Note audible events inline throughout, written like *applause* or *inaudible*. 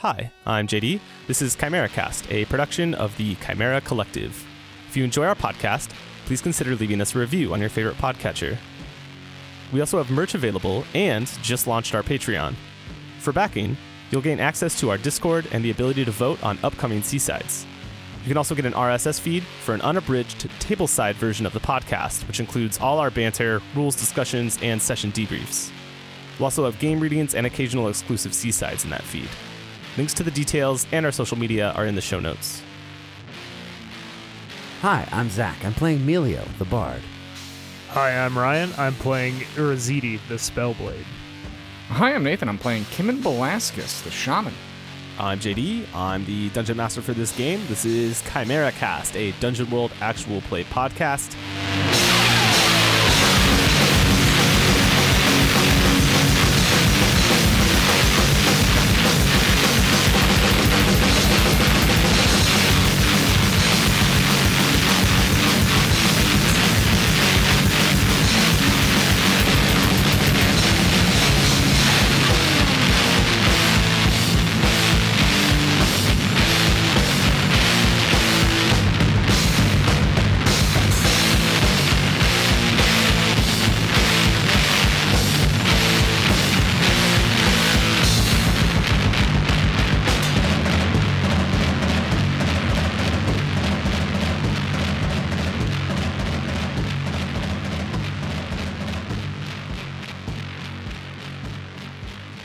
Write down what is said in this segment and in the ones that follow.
Hi, I'm JD. This is Chimera Cast, a production of the Chimera Collective. If you enjoy our podcast, please consider leaving us a review on your favorite podcatcher. We also have merch available and just launched our Patreon. For backing, you'll gain access to our Discord and the ability to vote on upcoming Seasides. You can also get an RSS feed for an unabridged tableside version of the podcast, which includes all our banter, rules discussions, and session debriefs. We'll also have game readings and occasional exclusive Seasides in that feed. Links to the details and our social media are in the show notes. Hi, I'm Zach. I'm playing Melio, the Bard. Hi, I'm Ryan. I'm playing Urazidi, the Spellblade. Hi, I'm Nathan. I'm playing Kimon Velasquez, the Shaman. I'm JD. I'm the dungeon master for this game. This is Chimera Cast, a Dungeon World actual play podcast.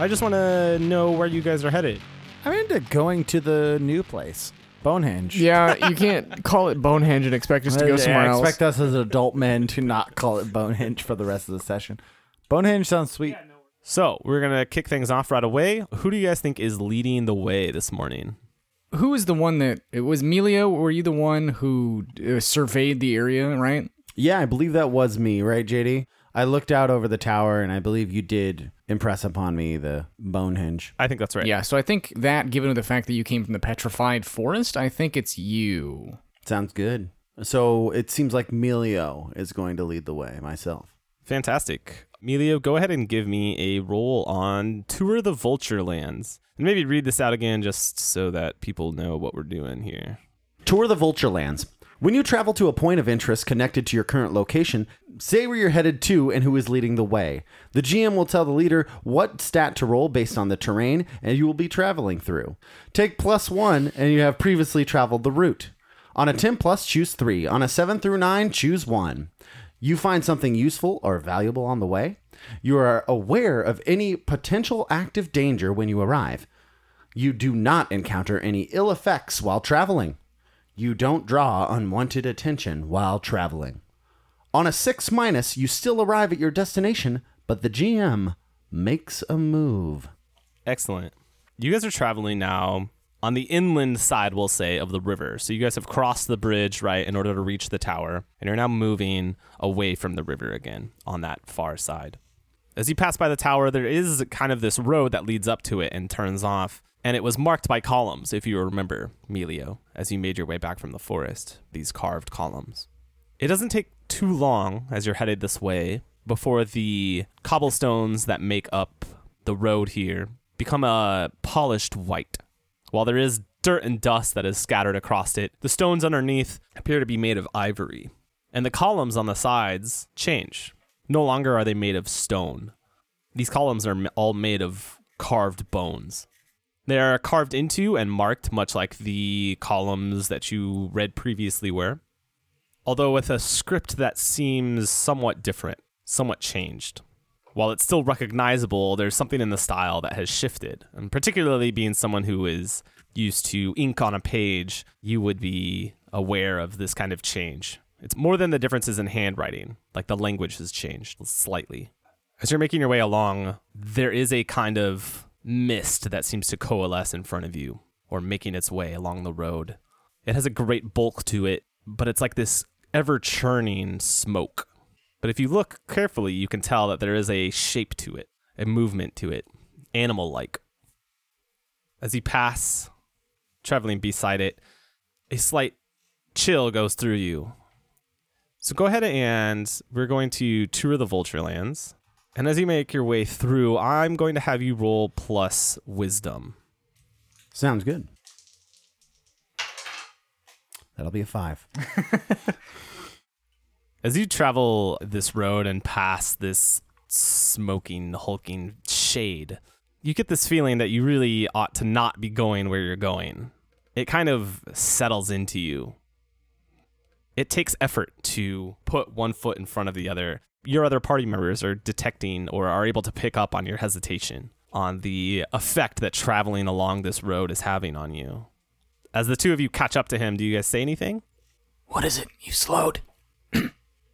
I just want to know where you guys are headed. I'm into going to the new place, Bonehenge. Yeah, *laughs* you can't call it Bonehenge and expect us to go I- somewhere I else. expect us as adult men to not call it Bonehenge for the rest of the session. Bonehenge sounds sweet. So, we're going to kick things off right away. Who do you guys think is leading the way this morning? Who was the one that it was Melio? Were you the one who uh, surveyed the area? Right? Yeah, I believe that was me, right, JD? I looked out over the tower, and I believe you did impress upon me the Bonehenge. I think that's right. Yeah. So I think that, given the fact that you came from the petrified forest, I think it's you. Sounds good. So it seems like Melio is going to lead the way myself. Fantastic. Melio, go ahead and give me a roll on Tour of the Vulture Lands. And maybe read this out again just so that people know what we're doing here. Tour of the Vulture Lands. When you travel to a point of interest connected to your current location, say where you're headed to and who is leading the way. The GM will tell the leader what stat to roll based on the terrain and you will be traveling through. Take plus one and you have previously traveled the route. On a 10 plus, choose three. On a 7 through 9, choose one. You find something useful or valuable on the way. You are aware of any potential active danger when you arrive. You do not encounter any ill effects while traveling. You don't draw unwanted attention while traveling. On a 6 minus, you still arrive at your destination, but the GM makes a move. Excellent. You guys are traveling now on the inland side, we'll say, of the river. So you guys have crossed the bridge, right, in order to reach the tower, and you're now moving away from the river again on that far side. As you pass by the tower, there is kind of this road that leads up to it and turns off. And it was marked by columns, if you remember, Melio, as you made your way back from the forest, these carved columns. It doesn't take too long as you're headed this way before the cobblestones that make up the road here become a polished white. While there is dirt and dust that is scattered across it, the stones underneath appear to be made of ivory. And the columns on the sides change. No longer are they made of stone. These columns are all made of carved bones. They are carved into and marked much like the columns that you read previously were, although with a script that seems somewhat different, somewhat changed. While it's still recognizable, there's something in the style that has shifted, and particularly being someone who is used to ink on a page, you would be aware of this kind of change. It's more than the differences in handwriting, like the language has changed slightly. As you're making your way along, there is a kind of mist that seems to coalesce in front of you or making its way along the road. It has a great bulk to it, but it's like this ever churning smoke. But if you look carefully, you can tell that there is a shape to it, a movement to it, animal like. As you pass, traveling beside it, a slight chill goes through you. So go ahead and we're going to tour the Vulture Lands. And as you make your way through, I'm going to have you roll plus wisdom. Sounds good. That'll be a five. *laughs* As you travel this road and pass this smoking, hulking shade, you get this feeling that you really ought to not be going where you're going. It kind of settles into you. It takes effort to put one foot in front of the other. Your other party members are detecting or are able to pick up on your hesitation, on the effect that traveling along this road is having on you. As the two of you catch up to him, do you guys say anything? What is it? You slowed?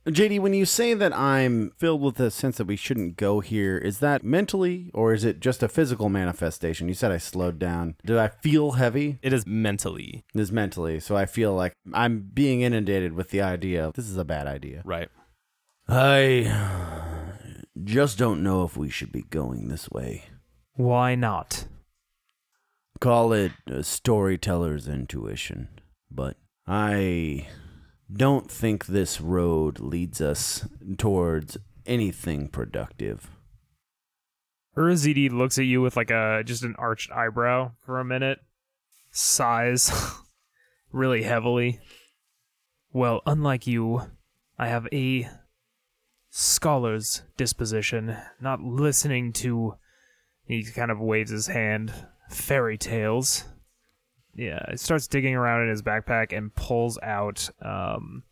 JD, when you say that I'm filled with a sense that we shouldn't go here, is that mentally or is it just a physical manifestation? You said I slowed down. Do I feel heavy? It is mentally, It is mentally, so I feel like I'm being inundated with the idea this is a bad idea. right? I just don't know if we should be going this way. Why not? Call it a storyteller's intuition, but I don't think this road leads us towards anything productive. Urazidi looks at you with like a just an arched eyebrow for a minute, sighs *laughs* really heavily. Well, unlike you, I have a scholar's disposition, not listening to. He kind of waves his hand. Fairy tales. Yeah, he starts digging around in his backpack and pulls out um,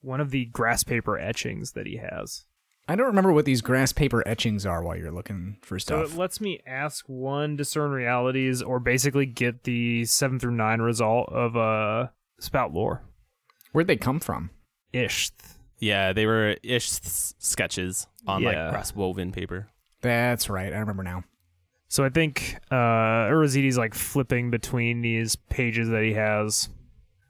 one of the grass paper etchings that he has. I don't remember what these grass paper etchings are while you're looking for So stuff. it lets me ask one discern realities, or basically get the seven through nine result of uh spout lore. Where'd they come from? Ish. Yeah, they were ish sketches on Yeah. like grass woven paper. That's right. I remember now. So I think uh Urazidi's like flipping between these pages that he has,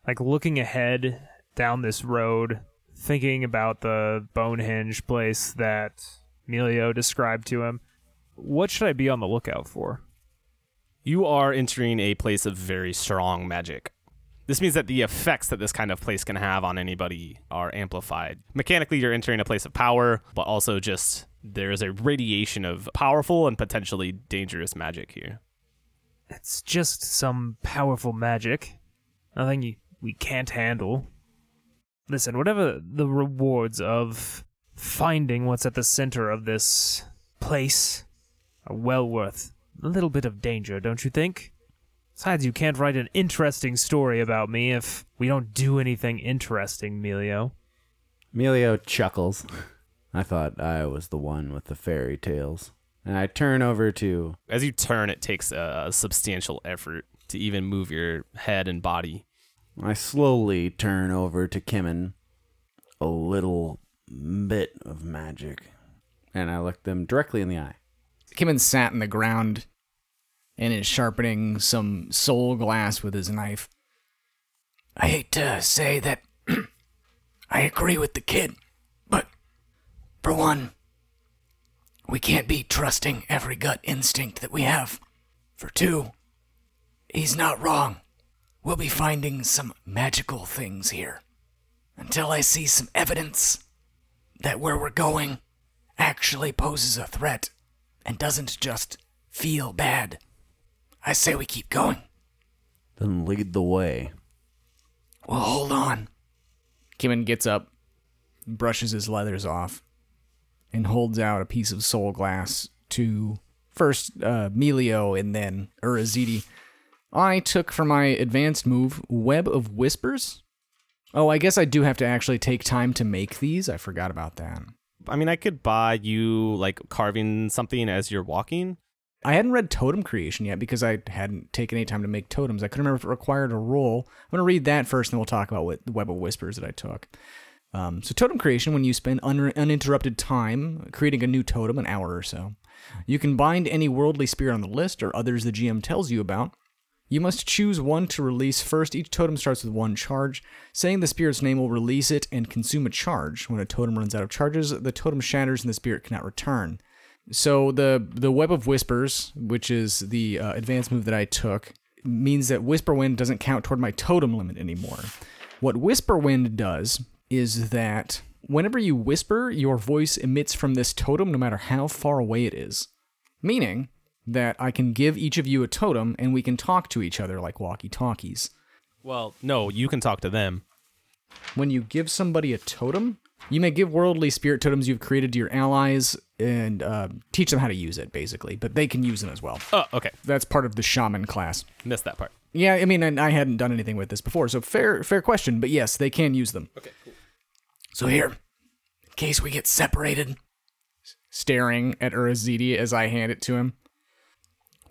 like looking ahead down this road, thinking about the Bonehenge place that Melio described to him. What should I be on the lookout for? You are entering a place of very strong magic. This means that the effects that this kind of place can have on anybody are amplified. Mechanically, you're entering a place of power, but also just there is a radiation of powerful and potentially dangerous magic here. It's just some powerful magic. Nothing you, we can't handle. Listen, whatever the rewards of finding what's at the center of this place are well worth a little bit of danger, don't you think? Besides, you can't write an interesting story about me if we don't do anything interesting, Melio. Melio chuckles. *laughs* I thought I was the one with the fairy tales. And I turn over to As you turn, it takes a substantial effort to even move your head and body. I slowly turn over to Kimmin. A little bit of magic. And I look them directly in the eye. Kimmin sat in the ground and is sharpening some soul glass with his knife. I hate to say that *clears throat* I agree with the kid, but for one, we can't be trusting every gut instinct that we have. For two, he's not wrong. We'll be finding some magical things here. Until I see some evidence that where we're going actually poses a threat and doesn't just feel bad, I say we keep going. Then lead the way. Well, hold on. Kimmin gets up, brushes his leathers off, and holds out a piece of soul glass to first uh, Melio and then Urazidi. I took for my advanced move Web of Whispers. Oh, I guess I do have to actually take time to make these. I forgot about that. I mean, I could buy you like carving something as you're walking. I hadn't read Totem Creation yet because I hadn't taken any time to make totems. I couldn't remember if it required a roll. I'm going to read that first, and then we'll talk about what the Web of Whispers that I took. Um, so, Totem Creation, when you spend un- uninterrupted time creating a new totem, an hour or so, you can bind any worldly spirit on the list or others the GM tells you about. You must choose one to release first. Each totem starts with one charge. Saying the spirit's name will release it and consume a charge. When a totem runs out of charges, the totem shatters and the spirit cannot return. So the the web of whispers, which is the uh, advanced move that I took, means that whisper wind doesn't count toward my totem limit anymore. What whisper wind does is that whenever you whisper, your voice emits from this totem, no matter how far away it is. Meaning, that I can give each of you a totem and we can talk to each other like walkie talkies. Well, no, you can talk to them. When you give somebody a totem, you may give worldly spirit totems you've created to your allies and uh, teach them how to use it, basically, but they can use them as well. Oh, okay. That's part of the shaman class. Missed that part. Yeah, I mean, I hadn't done anything with this before, so fair, fair question. But yes, they can use them. So here, in case we get separated, Staring at Urazidi as I hand it to him.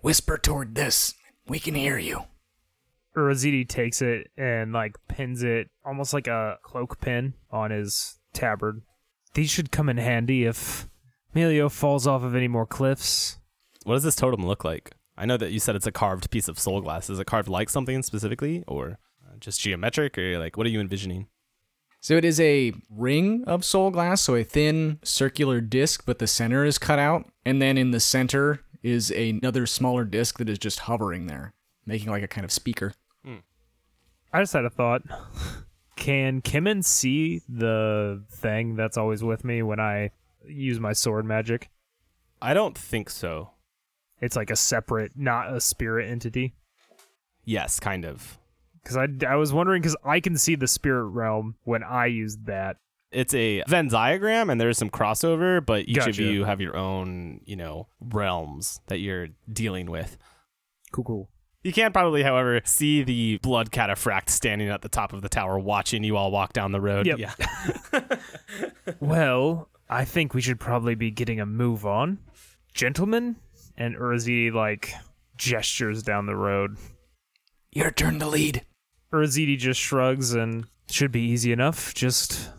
whisper toward this. We can hear you. Urazidi takes it and like pins it almost like a cloak pin on his tabard. These should come in handy if Melio falls off of any more cliffs. What does this totem look like? I know that you said it's a carved piece of soul glass. Is it carved like something specifically, or uh, just geometric, or like what are you envisioning? So it is a ring of soul glass, so a thin circular disc, but the center is cut out, and then in the center is another smaller disc that is just hovering there, making like a kind of speaker. I just had a thought. Can Kimmin see the thing that's always with me when I use my sword magic? I don't think so. It's like a separate, not a spirit entity. Yes, kind of. Because I, I was wondering, because I can see the spirit realm when I use that. It's a Venn diagram, and there's some crossover, but each of you have your own, you know, realms that you're dealing with. Cool, cool. You can probably, however, see the blood cataphract standing at the top of the tower, watching you all walk down the road. Yep. Yeah. *laughs* Well, I think we should probably be getting a move on. Gentlemen? And Urzidi, like, gestures down the road. Your turn to lead. Urzidi just shrugs and should be easy enough. Just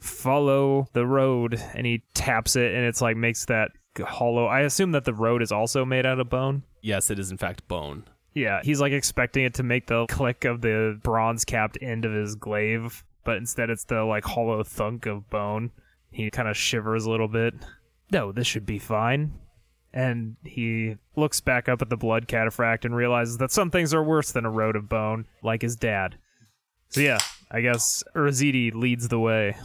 follow the road. And he taps it, and it's like makes that hollow. I assume that the road is also made out of bone. yes, it is in fact bone. Yeah, he's like expecting it to make the click of the bronze capped end of his glaive, but instead it's the like hollow thunk of bone. He kind of shivers a little bit. No, this should be fine. And he looks back up at the blood cataphract and realizes that some things are worse than a road of bone, like his dad. So yeah, I guess Urzidi leads the way.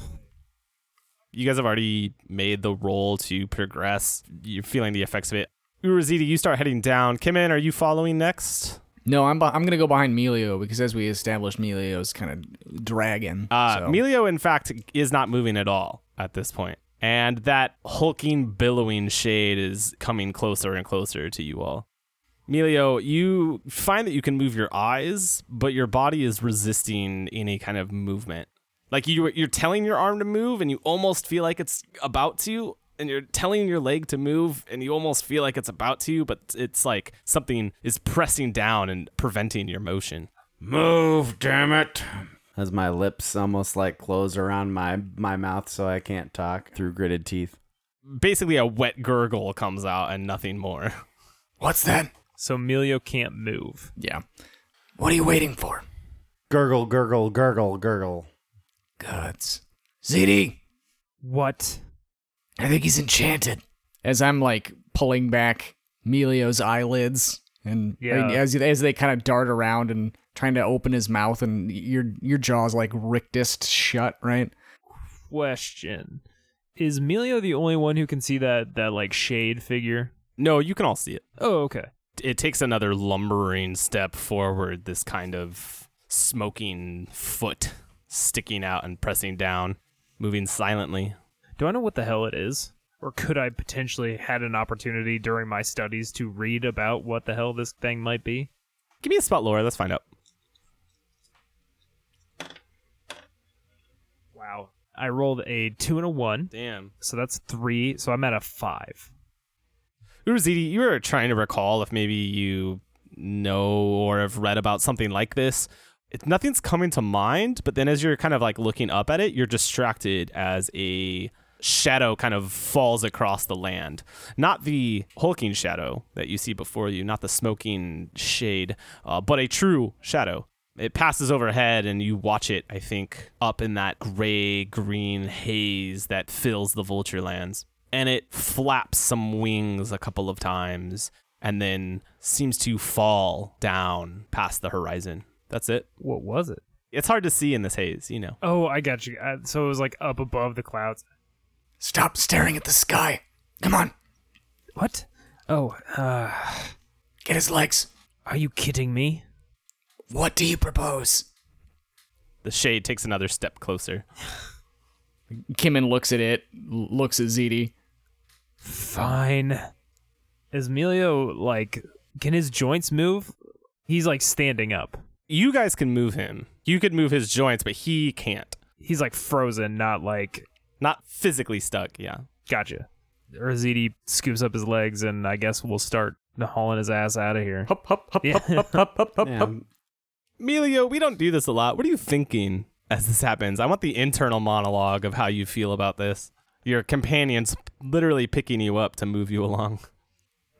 You guys have already made the roll to progress. You're feeling the effects of it. Urazidi, you start heading down. Kimin, are you following next? No, I'm, I'm going to go behind Melio because as we established, Melio's kind of dragging. Uh, so. Melio, in fact, is not moving at all at this point. And that hulking, billowing shade is coming closer and closer to you all. Melio, you find that you can move your eyes, but your body is resisting any kind of movement. Like you, you're telling your arm to move, and you almost feel like it's about to, and you're telling your leg to move, and you almost feel like it's about to, but it's like something is pressing down and preventing your motion. Move, damn it. As my lips almost like close around my, my mouth so I can't talk through gritted teeth. Basically, a wet gurgle comes out, and nothing more. *laughs* What's that? So Melio can't move. yeah. What are you waiting for? Gurgle, gurgle, gurgle, gurgle. Gods. ZD, What? I think he's enchanted. As I'm like pulling back Melio's eyelids and Yeah. as, as they kind of dart around and trying to open his mouth and your your jaw's like rictused shut, right? Question. Is Melio the only one who can see that that like shade figure? No, you can all see it. Oh, okay. it takes another lumbering step forward, this kind of smoking foot sticking out and pressing down, moving silently. Do I know what the hell it is? Or could I potentially had an opportunity during my studies to read about what the hell this thing might be? Give me a spout lore. Let's find out. I rolled a two and a one, Damn. so that's three. So I'm at a five. Uruzidi, you were trying to recall if maybe you know or have read about something like this. It, nothing's coming to mind, but then as you're kind of like looking up at it, you're distracted as a shadow kind of falls across the land. Not the hulking shadow that you see before you, not the smoking shade, uh, but a true shadow. It passes overhead, and you watch it, I think, up in that gray green haze that fills the vulture lands. And it flaps some wings a couple of times and then seems to fall down past the horizon. That's it. What was it? It's hard to see in this haze, you know. Oh, I got you. Uh, so it was like up above the clouds. Stop staring at the sky. Come on. What? Oh, uh, Get his legs. are you kidding me? What do you propose? The shade takes another step closer. *sighs* Kimmin looks at it, looks at ZD. Fine. Is Emilio like? Can his joints move? He's like standing up. You guys can move him. You could move his joints, but he can't. He's like frozen, not like. Not physically stuck, yeah. Gotcha. Urzidi scoops up his legs, and I guess we'll start hauling his ass out of here. Hup, hup, hup, Yeah. hup, hup, hup, hup, hup, Yeah, hup. Emilio, we don't do this a lot. What are you thinking as this happens? I want the internal monologue of how you feel about this. Your companion's literally picking you up to move you along.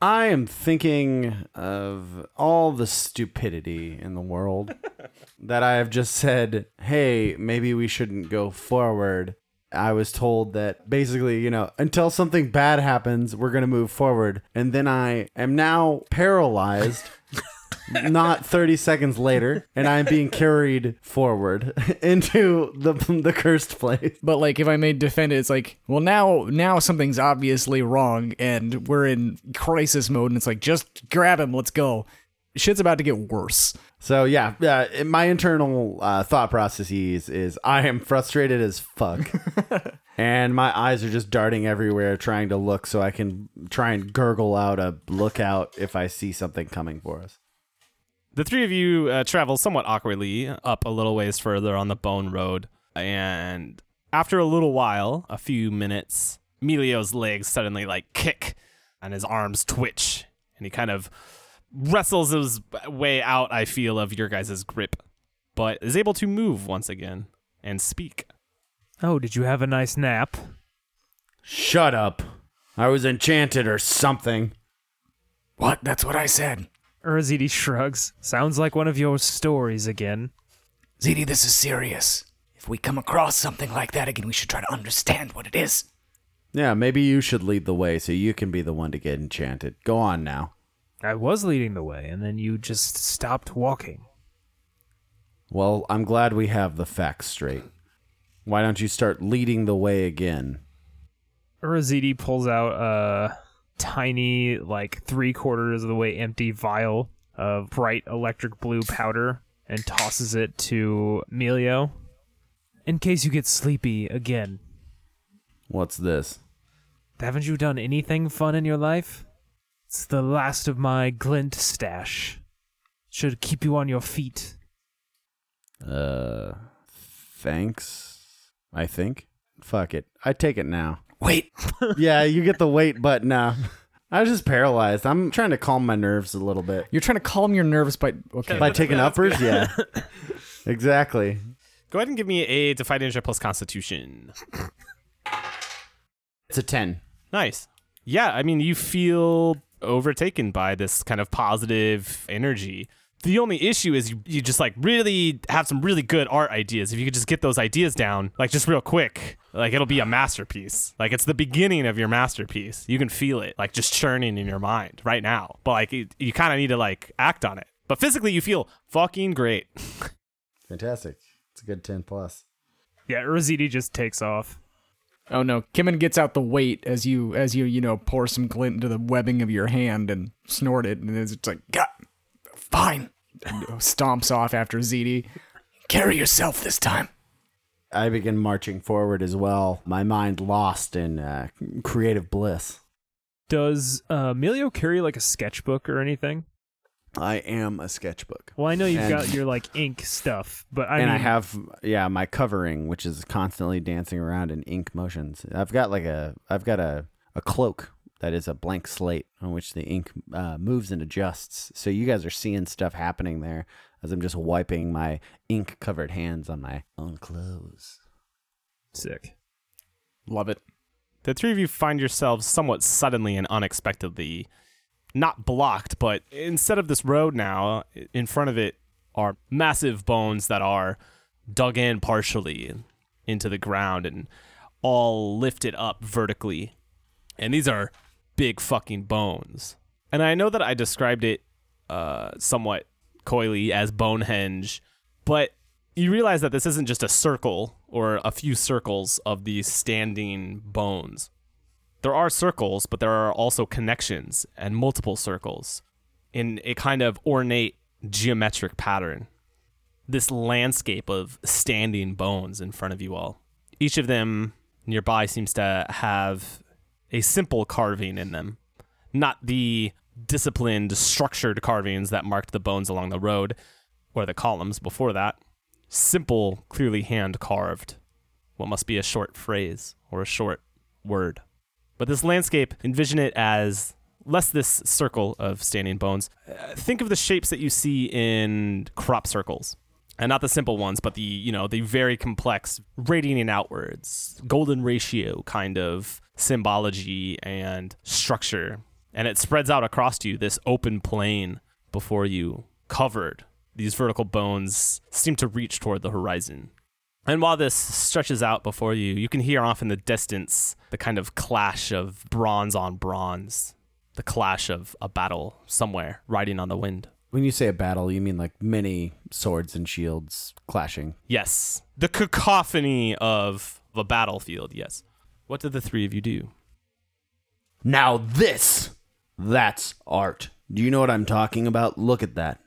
I am thinking of all the stupidity in the world *laughs* that I have just said, hey, maybe we shouldn't go forward. I was told that basically, you know, until something bad happens, we're going to move forward. And then I am now paralyzed, *laughs* not 30 seconds later, and I'm being carried forward *laughs* into the, the cursed place. But like, if I may defend it, it's like, well, now now something's obviously wrong, and we're in crisis mode, and it's like, just grab him, let's go. Shit's about to get worse. So yeah, in My internal uh, thought processes is I am frustrated as fuck, *laughs* and my eyes are just darting everywhere, trying to look so I can try and gurgle out a lookout if I see something coming for us. The three of you uh, travel somewhat awkwardly up a little ways further on the Bone Road, and after a little while, a few minutes, Melio's legs suddenly like kick, and his arms twitch, and he kind of wrestles his way out. I feel of your guys' grip, but is able to move once again and speak. Oh, did you have a nice nap? Shut up! I was enchanted or something. What? That's what I said. Urzidi shrugs. Sounds like one of your stories again. Zidi, this is serious. If we come across something like that again, we should try to understand what it is. Yeah, maybe you should lead the way so you can be the one to get enchanted. Go on now. I was leading the way, and then you just stopped walking. Well, I'm glad we have the facts straight. Why don't you start leading the way again? Urzidi pulls out a tiny, like three quarters of the way empty vial of bright electric blue powder and tosses it to Emilio. In case you get sleepy again. What's this? Haven't you done anything fun in your life? It's the last of my glint stash. Should keep you on your feet. Uh, thanks. I think. Fuck it. I take it now. Wait, *laughs* yeah, you get the wait button now. I was just paralyzed. I'm trying to calm my nerves a little bit You're trying to calm your nerves by okay. by taking uppers. Yeah, *laughs* exactly. Go ahead and give me a Defy Danger plus Constitution. It's a ten. Nice. Yeah, I mean, you feel overtaken by this kind of positive energy. The only issue is you, you just like really have some really good art ideas. If you could just get those ideas down, like just real quick, like it'll be a masterpiece. Like it's the beginning of your masterpiece. You can feel it like just churning in your mind right now. But like you, you kind of need to like act on it. But physically, you feel fucking great. *laughs* Fantastic. It's a good ten plus. Yeah, Urzidi just takes off. Oh no, Kimmin gets out the weight as you as you you know pour some glint into the webbing of your hand and snort it, and it's like God, fine. stomps off after ZD. Carry yourself this time. I begin marching forward as well. My mind lost in uh, creative bliss. Does uh, Emilio carry like a sketchbook or anything? I am a sketchbook. Well, I know you've And- got your like ink stuff, but I and mean, I have yeah my covering, which is constantly dancing around in ink motions. I've got like a I've got a a cloak that is a blank slate on which the ink uh, moves and adjusts. So you guys are seeing stuff happening there as I'm just wiping my ink covered hands on my own clothes. sick. Love it. the three of you find yourselves somewhat suddenly and unexpectedly not blocked, but instead of this road now, in front of it are massive bones that are dug in partially into the ground and all lifted up vertically. And these are big fucking bones. And I know that I described it uh, somewhat coyly as Bonehenge, but you realize that this isn't just a circle or a few circles of these standing bones. There are circles, but there are also connections and multiple circles in a kind of ornate geometric pattern. This landscape of standing bones in front of you all. Each of them nearby seems to have a simple carving in them, not the disciplined, structured carvings that marked the bones along the road or the columns before that. Simple, clearly hand carved. What must be a short phrase or a short word. But this landscape, envision it as less this circle of standing bones. Uh, think of the shapes that you see in crop circles. And not the simple ones, but the, you know, the very complex radiating outwards, golden ratio kind of symbology and structure. And it spreads out across you this open plain before you, covered. These vertical bones seem to reach toward the horizon. And while this stretches out before you, you can hear off in the distance the kind of clash of bronze on bronze, the clash of a battle somewhere riding on the wind. When you say a battle, you mean like many swords and shields clashing. Yes, the cacophony of a battlefield, yes. What did the three of you do? Now this, that's art. Do you know what I'm talking about? Look at that.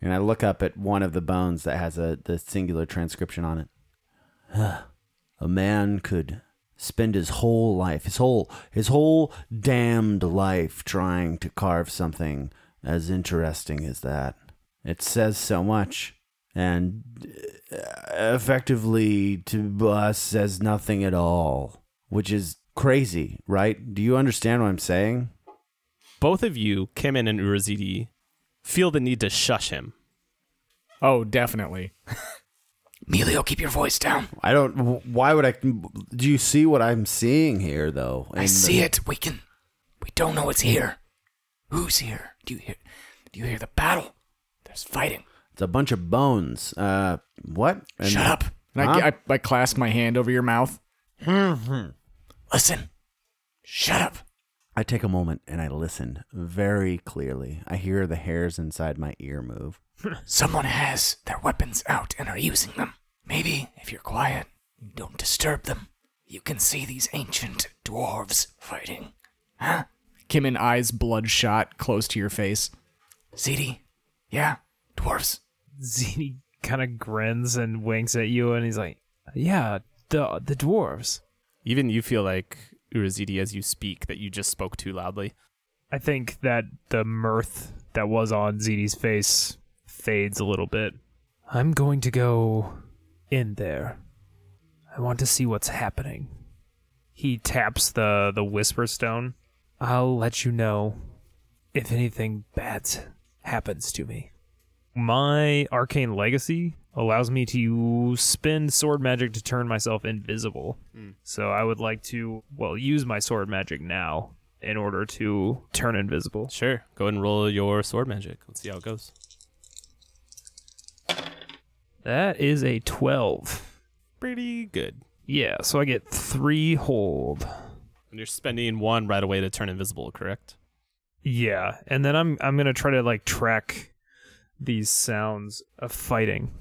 And I look up at one of the bones that has a the singular transcription on it. *sighs* a man could spend his whole life, his whole his whole damned life trying to carve something as interesting as that. It says so much and uh, effectively to us says nothing at all, which is crazy, right? Do you understand what I'm saying? Both of you, Kimin and Urazidi, feel the need to shush him. Oh, definitely. *laughs* Emilio, keep your voice down. I don't. Why would I? Do you see what I'm seeing here, though? I see it. We can. We don't know what's here. Who's here? Do you hear? Do you hear the battle? There's fighting. It's a bunch of bones. Uh, what? And- Shut up. And Huh? I, I, I clasp my hand over your mouth. Listen. Shut up. I take a moment and I listen very clearly. I hear the hairs inside my ear move. *laughs* Someone has their weapons out and are using them. Maybe if you're quiet, you don't disturb them, you can see these ancient dwarves fighting. Huh? Kimin eyes bloodshot, close to your face. Ziti? Yeah? Dwarves? Zini kind of grins and winks at you, and he's like, "Yeah, the the dwarves." Even you feel like Urazidi as you speak that you just spoke too loudly. I think that the mirth that was on Zidi's face fades a little bit. I'm going to go in there. I want to see what's happening. He taps the the whisper stone. I'll let you know if anything bad happens to me. My arcane legacy allows me to spend sword magic to turn myself invisible. Hmm. So I would like to well use my sword magic now in order to turn invisible. Sure. Go ahead and roll your sword magic. Let's see how it goes. That is a 12. Pretty good. Yeah, so I get 3 hold. And you're spending one right away to turn invisible, correct? Yeah, and then I'm I'm going to try to like track these sounds of fighting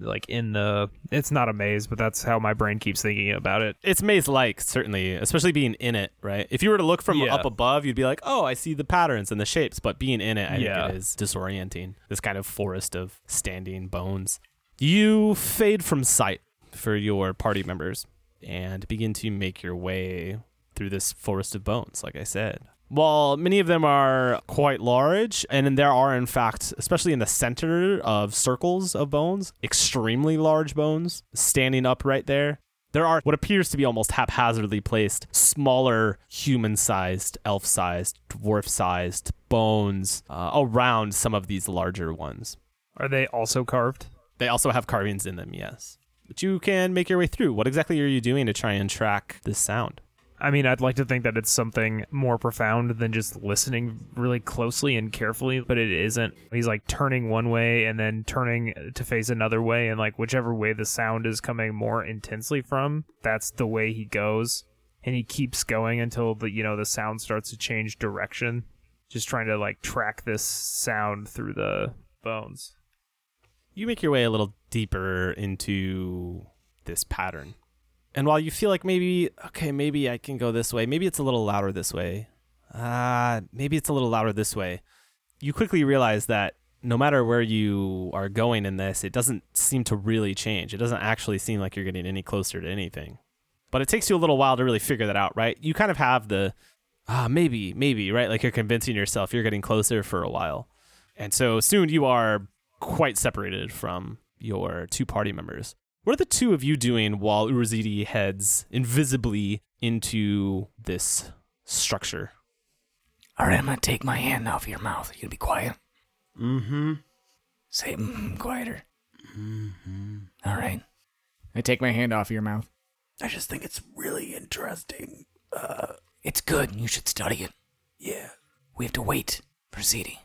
like in the it's not a maze, but that's how my brain keeps thinking about it. It's maze like, certainly, especially being in it, right? If you were to look from Yeah. up above, you'd be like, oh, I see the patterns and the shapes. But being in it, I Yeah. think it is disorienting. This kind of forest of standing bones. You fade from sight for your party members and begin to make your way through this forest of bones, like I said. While many of them are quite large, and there are, in fact, especially in the center of circles of bones, extremely large bones standing up right there, there are what appears to be almost haphazardly placed smaller human sized, elf sized, dwarf sized bones uh, around some of these larger ones. Are they also carved? They also have carvings in them, yes. But you can make your way through. What exactly are you doing to try and track this sound? I mean, I'd like to think that it's something more profound than just listening really closely and carefully, but it isn't. He's like turning one way and then turning to face another way, and like whichever way the sound is coming more intensely from, that's the way he goes. And he keeps going until the you know the sound starts to change direction. Just trying to like track this sound through the bones. You make your way a little deeper into this pattern. And while you feel like maybe, okay, maybe I can go this way, maybe it's a little louder this way, uh, maybe it's a little louder this way, you quickly realize that no matter where you are going in this, it doesn't seem to really change. It doesn't actually seem like you're getting any closer to anything. But it takes you a little while to really figure that out, right? You kind of have the, ah, maybe, maybe, right? Like you're convincing yourself you're getting closer for a while. And so soon you are quite separated from your two party members. What are the two of you doing while Urzidi heads invisibly into this structure? All right, I'm gonna take my hand off your mouth. You gonna be quiet? Mm-hmm. Say mm, quieter. Mm-hmm. All right. I take my hand off your mouth. I just think it's really interesting. Uh, it's good. You should study it. Yeah. We have to wait for Ziti.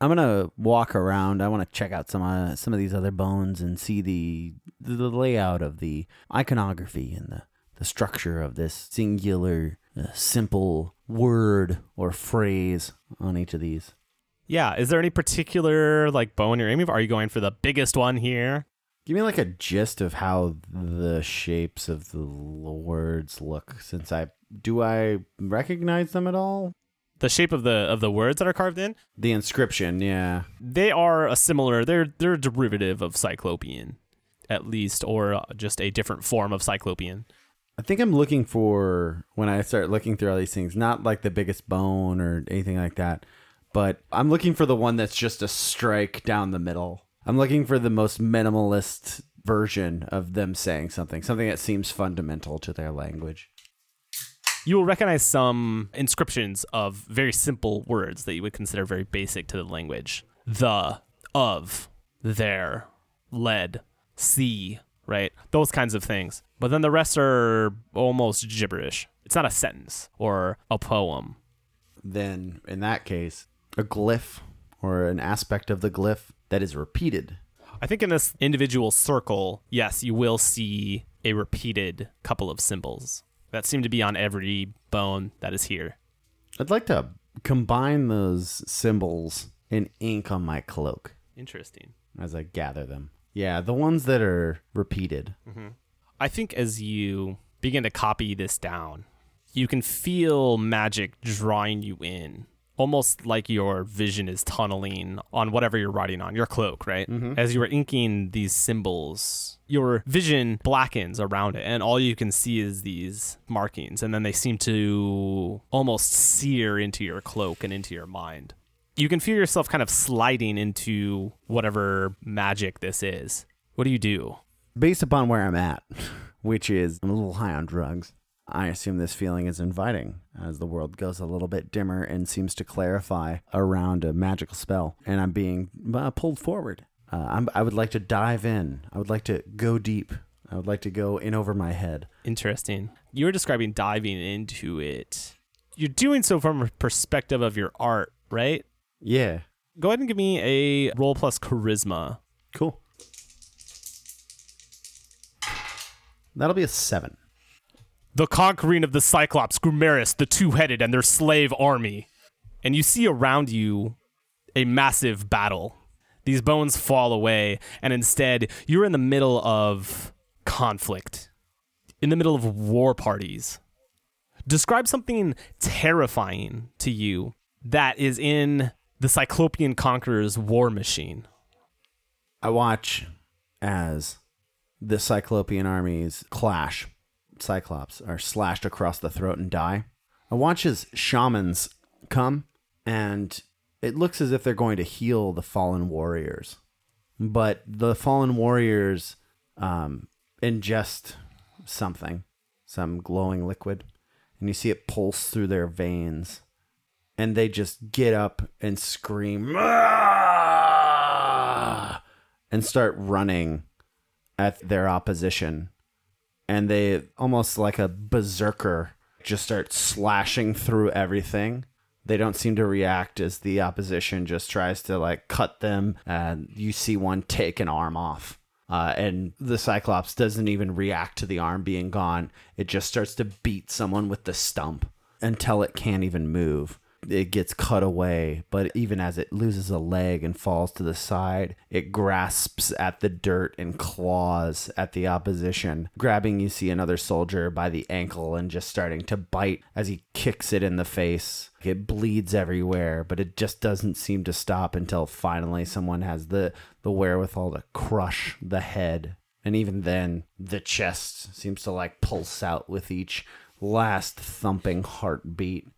I'm gonna walk around. I want to check out some uh, some of these other bones and see the the layout of the iconography and the the structure of this singular, uh, simple word or phrase on each of these. Yeah, is there any particular like bone you're aiming for? Are you going for the biggest one here? Give me like a gist of how the shapes of the l- words look. Since I do I recognize them at all? The shape of the of the words that are carved in? The inscription, yeah. They are a similar. They're they're a derivative of Cyclopean, at least, or just a different form of Cyclopean. I think I'm looking for when I start looking through all these things, not like the biggest bone or anything like that, but I'm looking for the one that's just a strike down the middle. I'm looking for the most minimalist version of them saying something, something that seems fundamental to their language. You will recognize some inscriptions of very simple words that you would consider very basic to the language. The, of, there, lead, see, right? Those kinds of things. But then the rest are almost gibberish. It's not a sentence or a poem. Then, in that case, a glyph or an aspect of the glyph that is repeated. I think in this individual circle, yes, you will see a repeated couple of symbols that seem to be on every bone that is here. I'd like to combine those symbols in ink on my cloak Interesting. as I gather them. Yeah, the ones that are repeated. Mm-hmm. I think as you begin to copy this down, you can feel magic drawing you in, almost like your vision is tunneling on whatever you're writing on, your cloak, right? Mm-hmm. As you are inking these symbols, your vision blackens around it, and all you can see is these markings, and then they seem to almost sear into your cloak and into your mind. You can feel yourself kind of sliding into whatever magic this is. What do you do? based upon where I'm at, *laughs* which is I'm a little high on drugs, I assume this feeling is inviting as the world goes a little bit dimmer and seems to clarify around a magical spell, and I'm being uh, pulled forward. Uh, I'm, I would like to dive in. I would like to go deep. I would like to go in over my head. Interesting. You were describing diving into it. You're doing so from a perspective of your art, right? Yeah, Go ahead and give me a roll plus charisma. cool. That'll be a seven. The conquering of the Cyclops, Grumeris, the two headed, and their slave army. And you see around you a massive battle. These bones fall away, and instead, you're in the middle of conflict, in the middle of war parties. Describe something terrifying to you that is in the Cyclopean Conqueror's war machine. I watch as the Cyclopean armies clash. Cyclops are slashed across the throat and die. I watch as shamans come, and it looks as if they're going to heal the fallen warriors. But the fallen warriors um, ingest something, some glowing liquid, and you see it pulse through their veins. And they just get up and scream. "Ah!" and start running at their opposition. And they almost like a berserker just start slashing through everything. They don't seem to react as the opposition just tries to like cut them. And you see one take an arm off. Uh, and the Cyclops doesn't even react to the arm being gone. It just starts to beat someone with the stump until it can't even move. It gets cut away, but even as it loses a leg and falls to the side, it grasps at the dirt and claws at the opposition. Grabbing, you see another soldier by the ankle and just starting to bite as he kicks it in the face. It bleeds everywhere, but it just doesn't seem to stop until finally someone has the, the wherewithal to crush the head. And even then, the chest seems to like pulse out with each last thumping heartbeat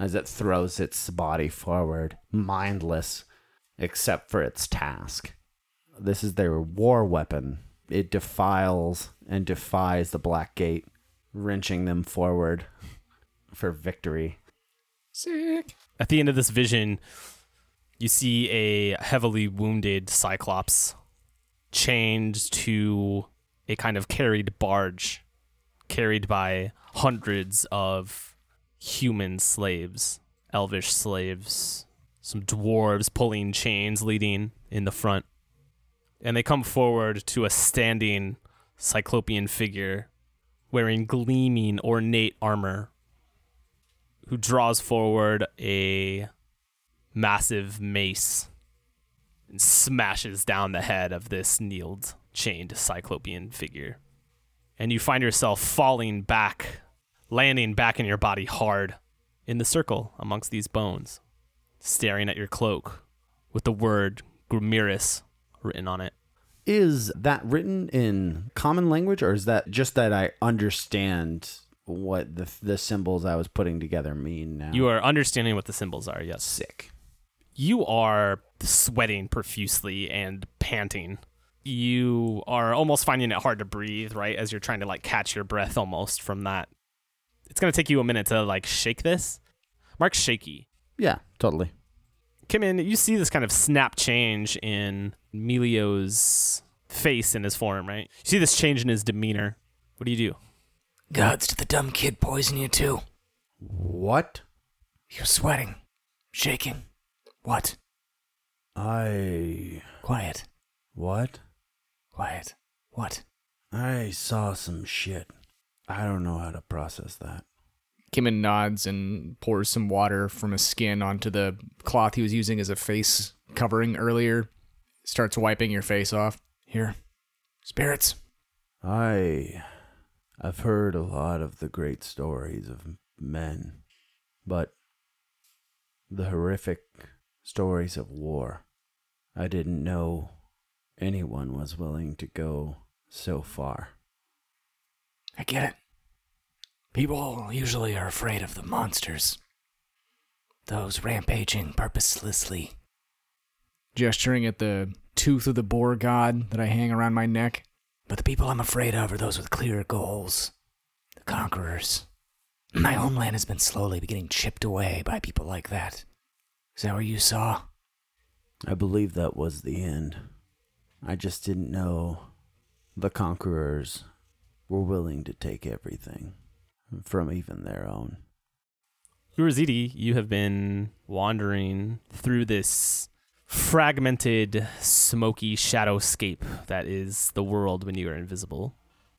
as it throws its body forward, mindless, except for its task. This is their war weapon. It defiles and defies the Black Gate, wrenching them forward for victory. Sick. At the end of this vision, you see a heavily wounded Cyclops chained to a kind of carried barge, carried by hundreds of human slaves, elvish slaves, some dwarves pulling chains leading in the front. And they come forward to a standing cyclopean figure wearing gleaming ornate armor who draws forward a massive mace and smashes down the head of this kneeled, chained cyclopean figure. And you find yourself falling back, landing back in your body hard in the circle amongst these bones, staring at your cloak with the word Grimiris written on it. Is that written in common language, or is that just that I understand what the the symbols I was putting together mean now? You are understanding what the symbols are, yes. sick. you are sweating profusely and panting. You are almost finding it hard to breathe, right? As you're trying to like catch your breath almost from that. It's going to take you a minute to like shake this. Mark's shaky. Yeah, totally. Kimin, you see this kind of snap change in Melio's face and his form, right? You see this change in his demeanor. What do you do? Gods, did the dumb kid poison you too? What? You're sweating, shaking. What? I Quiet, what? quiet. What? I saw some shit. I don't know how to process that. Kimin nods and pours some water from his skin onto the cloth he was using as a face covering earlier. Starts wiping your face off. Here. Spirits. I I've heard a lot of the great stories of men, but the horrific stories of war. I didn't know anyone was willing to go so far. I get it. People usually are afraid of the monsters. Those rampaging purposelessly. Gesturing at the tooth of the boar god that I hang around my neck. But the people I'm afraid of are those with clear goals. The conquerors. My homeland has been slowly getting chipped away by people like that. Is that what you saw? I believe that was the end. I just didn't know the conquerors were willing to take everything from even their own. Urazidi, you have been wandering through this fragmented, smoky shadowscape that is the world when you are invisible.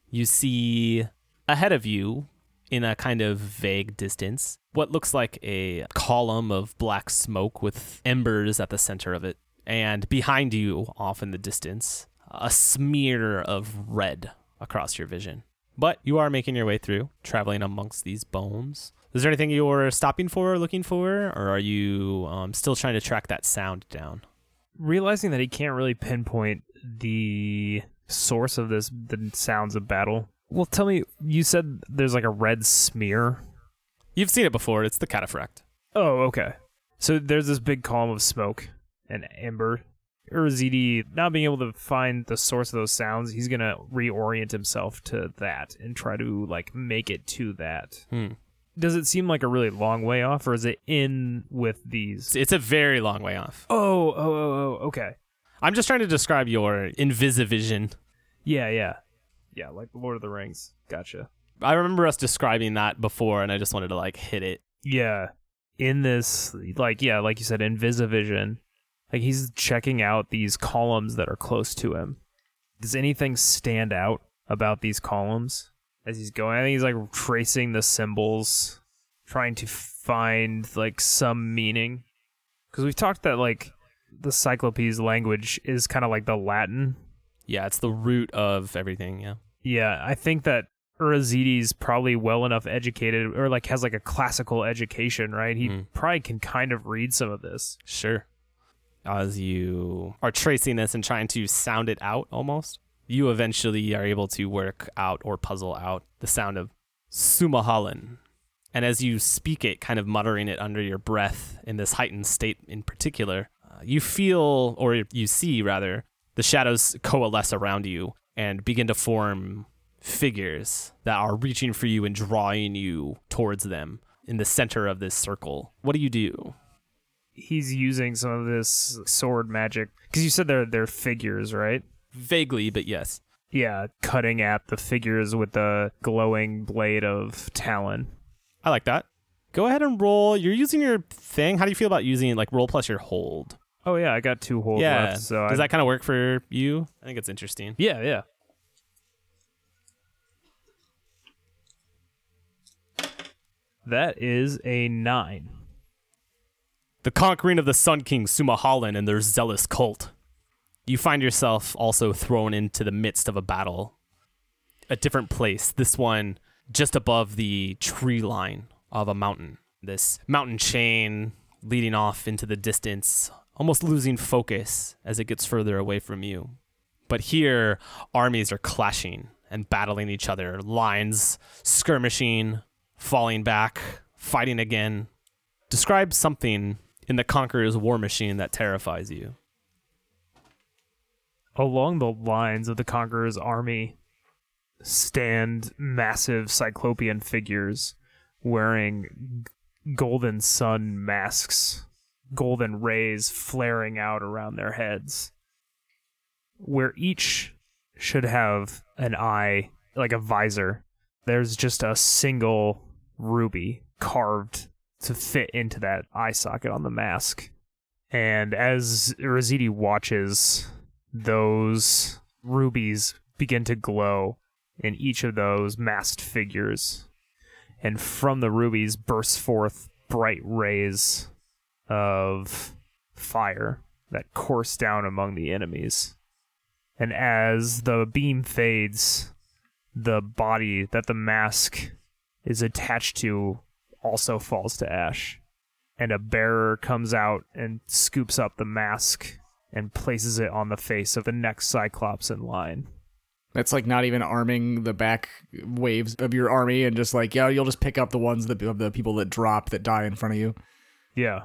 You see ahead of you, in a kind of vague distance, what looks like a column of black smoke with embers at the center of it. And behind you, off in the distance, a smear of red across your vision. But you are making your way through, traveling amongst these bones. Is there anything you're stopping for or looking for, or are you um, still trying to track that sound down? Realizing that he can't really pinpoint the source of this, the sounds of battle. Well, tell me, you said there's like a red smear. You've seen it before. It's the cataphract. Oh, okay. So there's this big column of smoke and ember. Urzidi, not being able to find the source of those sounds, he's gonna reorient himself to that and try to like make it to that. Hmm. Does it seem like a really long way off, or is it in with these? It's- It's a very long way off. Oh, oh, oh, oh. Okay. I'm just trying to describe your invisivision. Yeah, yeah, yeah. Like Lord of the Rings. Gotcha. I remember us describing that before, and I just wanted to like hit it. Yeah. In this, like, yeah, like you said, Invisivision, like he's checking out these columns that are close to him. Does anything stand out about these columns as he's going? I think he's like tracing the symbols, trying to find like some meaning because we've talked that like the Cyclopes language is kind of like the Latin. Yeah, it's the root of everything. Yeah. Yeah, I think that Urazides probably well enough educated or like has like a classical education, right? He Mhm. probably can kind of read some of this. Sure. As you are tracing this and trying to sound it out almost, you eventually are able to work out or puzzle out the sound of Sumahalan. And as you speak it, kind of muttering it under your breath in this heightened state in particular, uh, you feel, or you see rather, the shadows coalesce around you and begin to form figures that are reaching for you and drawing you towards them in the center of this circle. What do you do? He's using some of this sword magic because you said they're they're figures, right? Vaguely, but yes. Yeah, cutting at the figures with the glowing blade of talon. I like that. Go ahead and roll. You're using your thing. How do you feel about using like roll plus your hold? Oh yeah, I got two hold yeah. left. So Does I, that kind of work for you? I think it's interesting. Yeah, yeah. That is a nine. The conquering of the Sun King Sumahalan and their zealous cult. You find yourself also thrown into the midst of a battle. A different place. This one just above the tree line of a mountain. This mountain chain leading off into the distance, almost losing focus as it gets further away from you. But here, armies are clashing and battling each other, lines skirmishing, falling back, fighting again. Describe something in the Conqueror's war machine that terrifies you. Along the lines of the Conqueror's army stand massive cyclopean figures wearing golden sun masks, golden rays flaring out around their heads, where each should have an eye, like a visor. There's just a single ruby carved to fit into that eye socket on the mask. And as Rosidi watches those rubies begin to glow in each of those masked figures, and from the rubies burst forth bright rays of fire that course down among the enemies. And as the beam fades, the body that the mask is attached to also falls to ash. And a bearer comes out and scoops up the mask and places it on the face of the next Cyclops in line. That's like not even arming the back waves of your army and just like, yeah, you'll just pick up the ones that, of the people that drop that die in front of you. Yeah.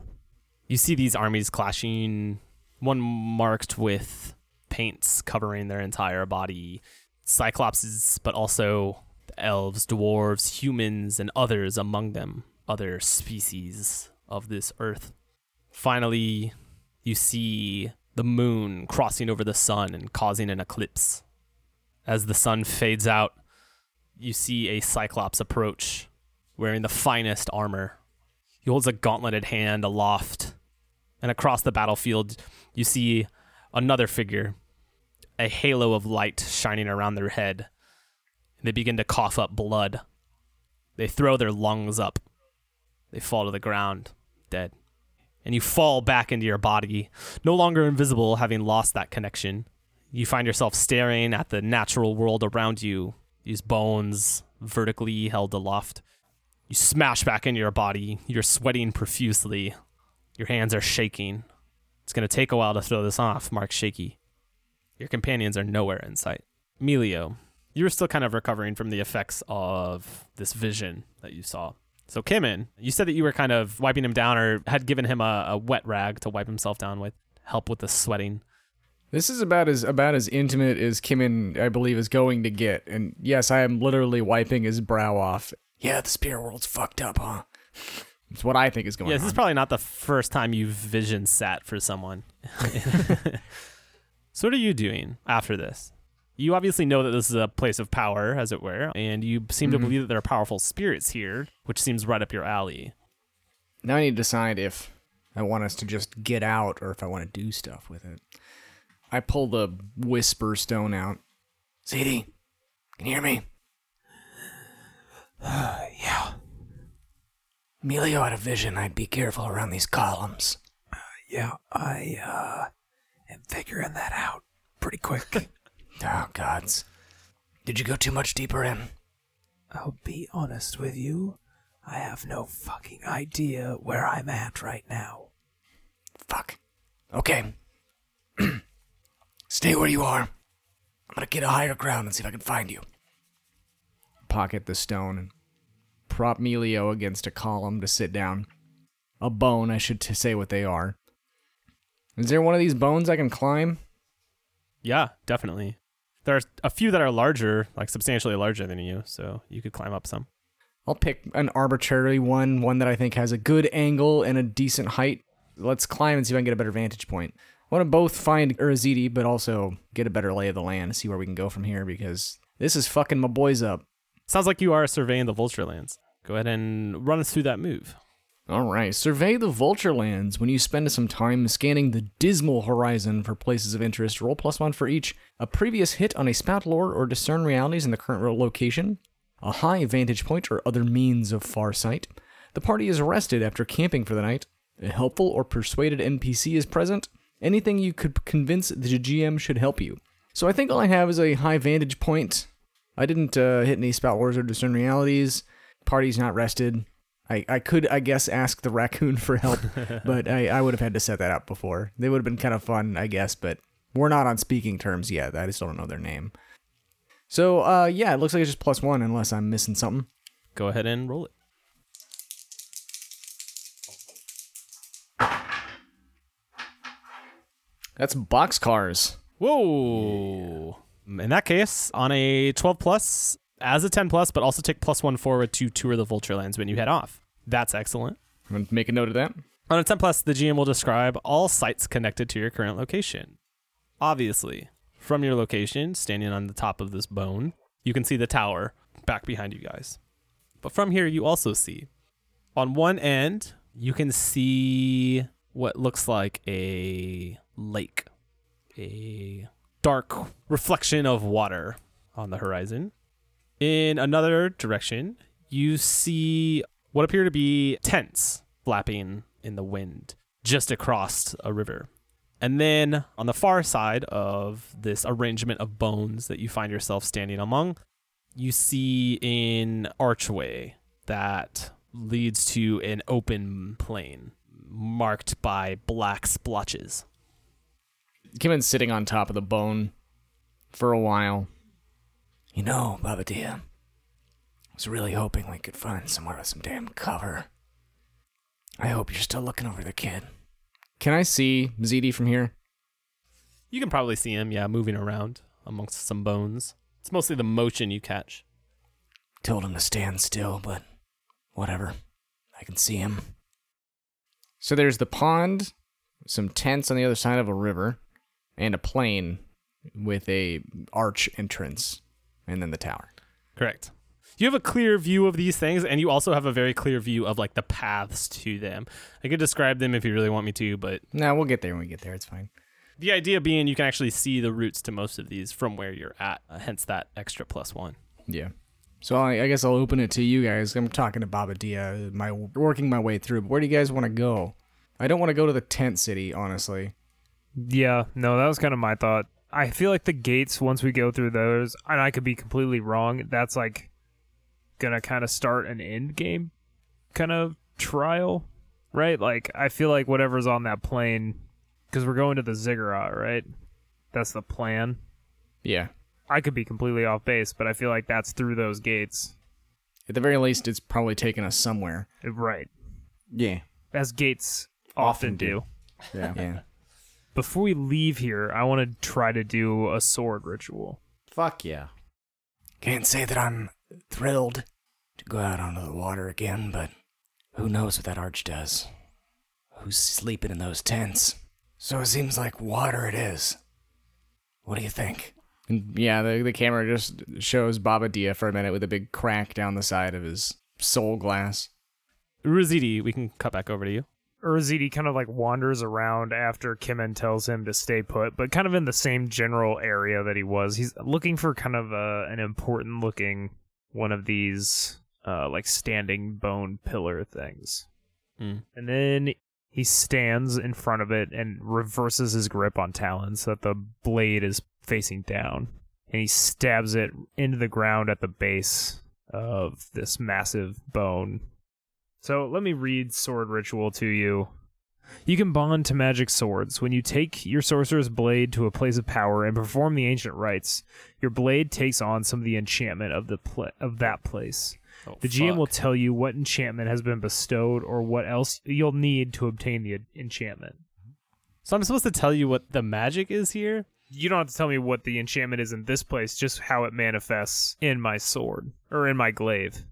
You see these armies clashing, one marked with paints covering their entire body, cyclopses, but also elves, dwarves, humans, and others among them, other species of this earth. Finally, you see the moon crossing over the sun and causing an eclipse. As the sun fades out, you see a cyclops approach, wearing the finest armor. He holds a gauntleted hand aloft, and across the battlefield, you see another figure, a halo of light shining around their head. They begin to cough up blood. They throw their lungs up. They fall to the ground, dead. And you fall back into your body, no longer invisible, having lost that connection. You find yourself staring at the natural world around you, these bones vertically held aloft. You smash back into your body. You're sweating profusely. Your hands are shaking. It's going to take a while to throw this off, Mark Shaky. Your companions are nowhere in sight. Emilio, you're still kind of recovering from the effects of this vision that you saw. So, Kimin, you said that you were kind of wiping him down or had given him a, a wet rag to wipe himself down with, help with the sweating. This is about as about as intimate as Kimin, I believe, is going to get. And yes, I am literally wiping his brow off. Yeah, the spirit world's fucked up, huh? *laughs* It's what I think is going Yeah, on. Yeah, this is probably not the first time you've vision sat for someone. *laughs* *laughs* so what are you doing after this? You obviously know that this is a place of power, as it were, and you seem to Mhm. believe that there are powerful spirits here, which seems right up your alley. now I need to decide if I want us to just get out or if I want to do stuff with it. I pull the whisper stone out. Zadie, can you hear me? *sighs* yeah. Emilio had a vision. I'd be careful around these columns. Yeah, I uh am figuring that out pretty quick. *laughs* Oh, gods. Did you go too much deeper in? I'll be honest with you. I have no fucking idea where I'm at right now. Fuck. Okay. *clears throat* Stay where you are. I'm gonna get a higher ground and see if I can find you. Pocket the stone and prop Melio against a column to sit down. A bone, I should t- say what they are. Is there one of these bones I can climb? Yeah, definitely. There are a few that are larger, like substantially larger than you, so you could climb up some. I'll pick an arbitrary one, one that I think has a good angle and a decent height. Let's climb and see if I can get a better vantage point. I want to both find Urazidi, but also get a better lay of the land, and see where we can go from here, because this is fucking my boys up. Sounds like you are surveying the Vulture Lands. Go ahead and run us through that move. All right, survey the vulture lands. When you spend some time scanning the dismal horizon for places of interest, roll plus one for each. A previous hit on a spout lore or discern realities in the current location, a high vantage point or other means of far sight. The party is rested after camping for the night. A helpful or persuaded NPC is present. Anything you could convince the GM should help you. So I think all I have is a high vantage point. I didn't uh, hit any spout lores or discern realities. Party's not rested. I, I could, I guess, ask the raccoon *laughs* for help, *laughs* but I, I would have had to set that up before. They would have been kind of fun, I guess, but we're not on speaking terms yet. I just don't know their name. So, uh, yeah, it looks like it's just plus one unless I'm missing something. Go ahead and roll it. That's boxcars. Whoa. In that case, on a 12 plus, as a 10 plus, but also take plus one forward to tour the Vulture Lands when you head off. That's excellent. I'm going to make a note of that. On a 10 plus, the GM will describe all sites connected to your current location. Obviously, from your location, standing on the top of this bone, you can see the tower back behind you guys. But from here, you also see on one end, you can see what looks like a lake, a dark reflection of water on the horizon. In another direction, you see what appear to be tents flapping in the wind just across a river. And then on the far side of this arrangement of bones that you find yourself standing among, you see an archway that leads to an open plain marked by black splotches. Kimin's sitting on top of the bone for a while. You know, Babadia, I was really hoping we could find somewhere with some damn cover. I hope you're still looking over the kid. Can I see ZD from here? You can probably see him, yeah, moving around amongst some bones. It's mostly the motion you catch. Told him to stand still, but whatever. I can see him. So there's the pond, some tents on the other side of a river, and a plain with a arch entrance, and then the tower. Correct. You have a clear view of these things, and you also have a very clear view of like the paths to them. I could describe them if you really want me to, but No, we'll get there when we get there. It's fine. the idea being you can actually see the routes to most of these from where you're at. Uh, hence that extra plus one. Yeah. So I, I guess I'll open it to you guys. I'm talking to Baba Dia, my working my way through. But where do you guys want to go? I don't want to go to the tent city, honestly. Yeah, no, that was kind of my thought. I feel like the gates once we go through those, and I could be completely wrong. That's like gonna kind of start an end game kind of trial, right? Like I feel like whatever's on that plane, because we're going to the ziggurat, right? That's the plan. Yeah. I could be completely off base, but I feel like that's through those gates, At the very least, it's probably taken us somewhere. right? Yeah. As gates often, do. Yeah. *laughs* Yeah. Before we leave here, I want to try to do a sword ritual. Fuck yeah. Can't say that I'm thrilled to go out onto the water again, but who knows what that arch does? Who's sleeping in those tents? So it seems like water it is. What do you think? And yeah, the, the camera just shows Baba Dia for a minute with a big crack down the side of his soul glass. Ruzidi, we can cut back over to you. Urzidi kind of like wanders around after Kimin tells him to stay put, but kind of in the same general area that he was. He's looking for kind of a, an important looking one of these uh, like standing bone pillar things. Mm. And then he stands in front of it and reverses his grip on Talon so that the blade is facing down. And he stabs it into the ground at the base of this massive bone. So let me read Sword Ritual to you. You can bond to magic swords. When you take your sorcerer's blade to a place of power and perform the ancient rites, your blade takes on some of the enchantment of the pla- of that place. Oh, The GM will tell you what enchantment has been bestowed or what else you'll need to obtain the enchantment. So I'm supposed to tell you what the magic is here? You don't have to tell me what the enchantment is in this place, just how it manifests in my sword or in my glaive.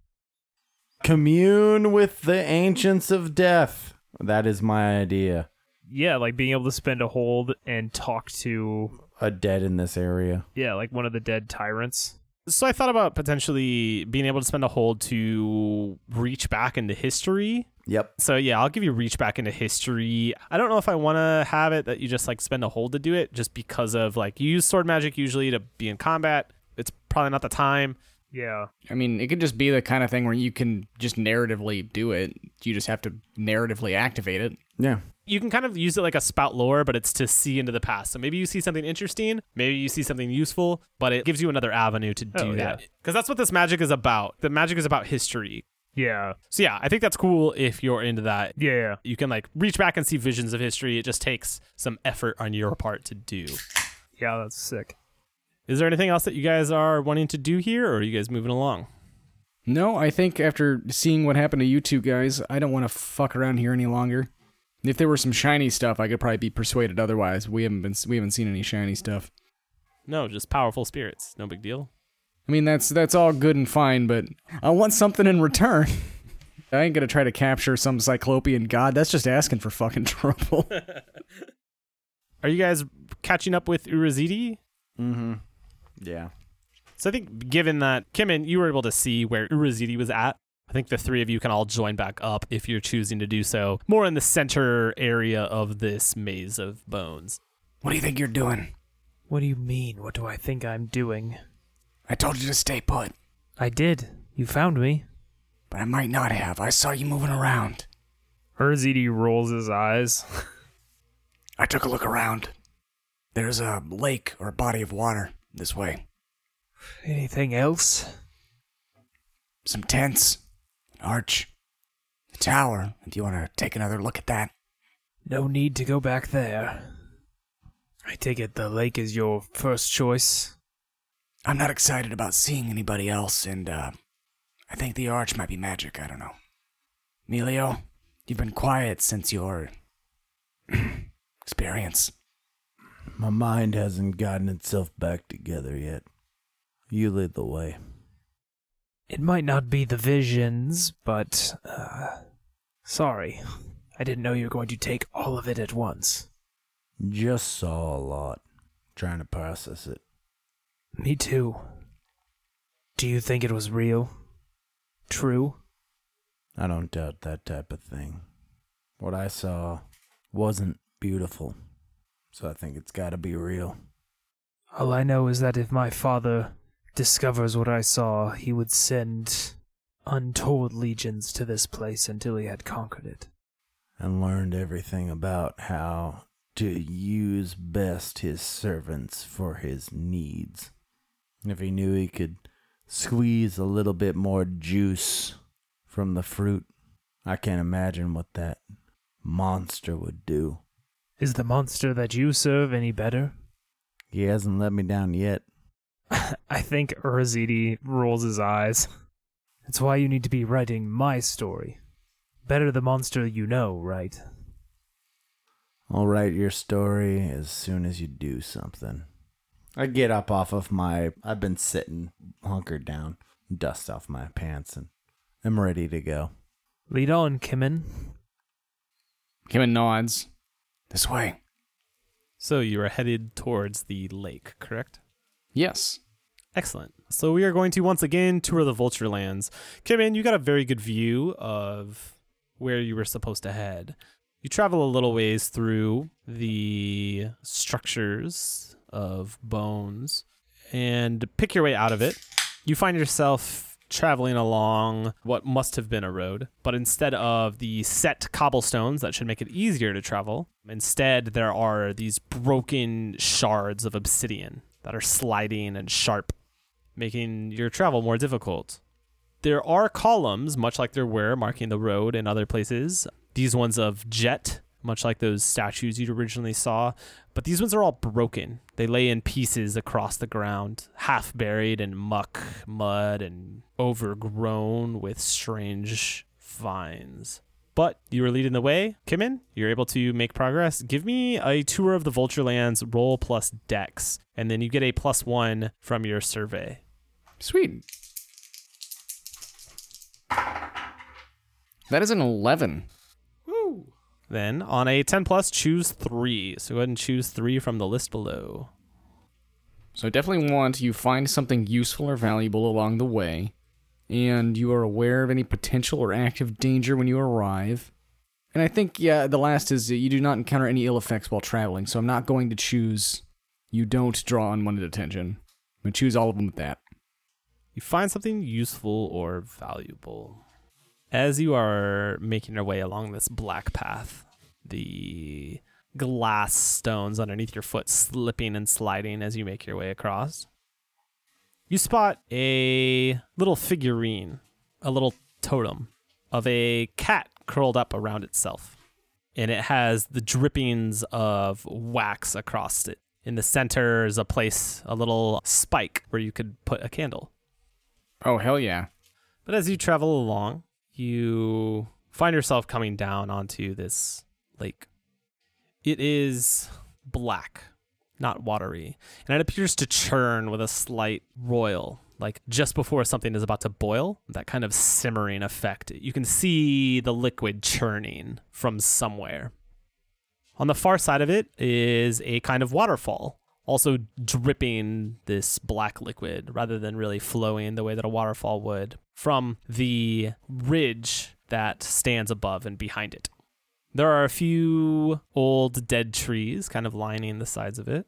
Commune with the ancients of death. That is my idea. Yeah, like being able to spend a hold and talk to A dead in this area. yeah, like one of the dead tyrants. So I thought about potentially being able to spend a hold to reach back into history. Yep. So yeah, I'll give you reach back into history. I don't know if I want to have it that you just like spend a hold to do it, just because of like you use sword magic usually to be in combat. It's probably not the time. Yeah. I mean, it could just be the kind of thing where you can just narratively do it. You just have to narratively activate it. Yeah. You can kind of use it like a spout lore, but it's to see into the past. So maybe you see something interesting, maybe you see something useful, but it gives you another avenue to do Oh, that. yeah. Because that's what this magic is about. The magic is about history. Yeah. So yeah, I think that's cool if you're into that. Yeah. yeah. You can like reach back and see visions of history. It just takes some effort on your part to do. Yeah, that's sick. Is there anything else that you guys are wanting to do here, or are you guys moving along? No, I think after seeing what happened to you two guys, I don't want to fuck around here any longer. If there were some shiny stuff, I could probably be persuaded otherwise. We haven't been we haven't seen any shiny stuff. No, just powerful spirits. No big deal. I mean, that's that's all good and fine, but I want something in return. *laughs* I ain't gonna try to capture some cyclopean god. That's just asking for fucking *laughs* trouble. *laughs* Are you guys catching up with Urazidi? Mm-hmm. Yeah. So I think given that Kimin, you were able to see where Urazidi was at. I think the three of you can all join back up if you're choosing to do so. More in the center area of this maze of bones. What do you think you're doing? What do you mean? What do I think I'm doing? I told you to stay put, I did. You found me. but I might not have. I saw you moving around. Urzidi rolls his eyes. *laughs* I took a look around. There's a lake or a body of water this way. Anything else? Some tents, an arch, a tower. If you want to take another look at that. No need to go back there. I take it the lake is your first choice. I'm not excited about seeing anybody else, and uh, I think the arch might be magic. I don't know. Emilio, you've been quiet since your *clears throat* experience. My mind hasn't gotten itself back together yet. You lead the way. It might not be the visions, but uh, sorry. I didn't know you were going to take all of it at once. Just saw a lot. Trying to process it. Me too. Do you think it was real? True? I don't doubt that type of thing. What I saw wasn't beautiful. So I think it's gotta be real. All I know is that if my father discovers what I saw, he would send untold legions to this place until he had conquered it. And learned everything about how to use best his servants for his needs. If he knew he could squeeze a little bit more juice from the fruit, I can't imagine what that monster would do. Is the monster that you serve any better? He hasn't let me down yet. *laughs* I think Urzidi rolls his eyes. That's why you need to be writing my story. Better the monster you know, right? I'll write your story as soon as you do something. I get up off of my. I've been sitting, hunkered down, dust off my pants, and I'm ready to go. Lead on, Kimin. Kim nods. This way. So you are headed towards the lake, correct? Yes. Excellent. So we are going to once again tour the Vulture Lands. Kimin, you got a very good view of where you were supposed to head. You travel a little ways through the structures of bones and pick your way out of it. You find yourself traveling along what must have been a road, but instead of the set cobblestones that should make it easier to travel, instead there are these broken shards of obsidian that are sliding and sharp, making your travel more difficult. There are columns, much like there were marking the road in other places. These ones of jet, much like those statues you originally saw, but these ones are all broken. They lay in pieces across the ground, half buried in muck, mud, and overgrown with strange vines. But you were leading the way, Kimin. You're able to make progress. Give me a tour of the Vulture Lands roll plus dex, and then you get a plus one from your survey. Sweet. That is an 11. Then on a 10 plus, choose three. So go ahead and choose three from the list below. So I definitely want you find something useful or valuable along the way, and you are aware of any potential or active danger when you arrive. And I think, yeah, the last is you do not encounter any ill effects while traveling, so I'm not going to choose you don't draw unwanted attention. I'm going to choose all of them with that. You find something useful or valuable. As you are making your way along this black path, the glass stones underneath your foot slipping and sliding as you make your way across, you spot a little figurine, a little totem of a cat curled up around itself. And it has the drippings of wax across it. In the center is a place, a little spike where you could put a candle. Oh, hell yeah. But as you travel along, you find yourself coming down onto this lake. It is black, not watery, and it appears to churn with a slight roil, like just before something is about to boil, that kind of simmering effect. You can see the liquid churning from somewhere. On the far side of it is a kind of waterfall, also dripping this black liquid rather than really flowing the way that a waterfall would from the ridge that stands above and behind it. There are a few old dead trees kind of lining the sides of it.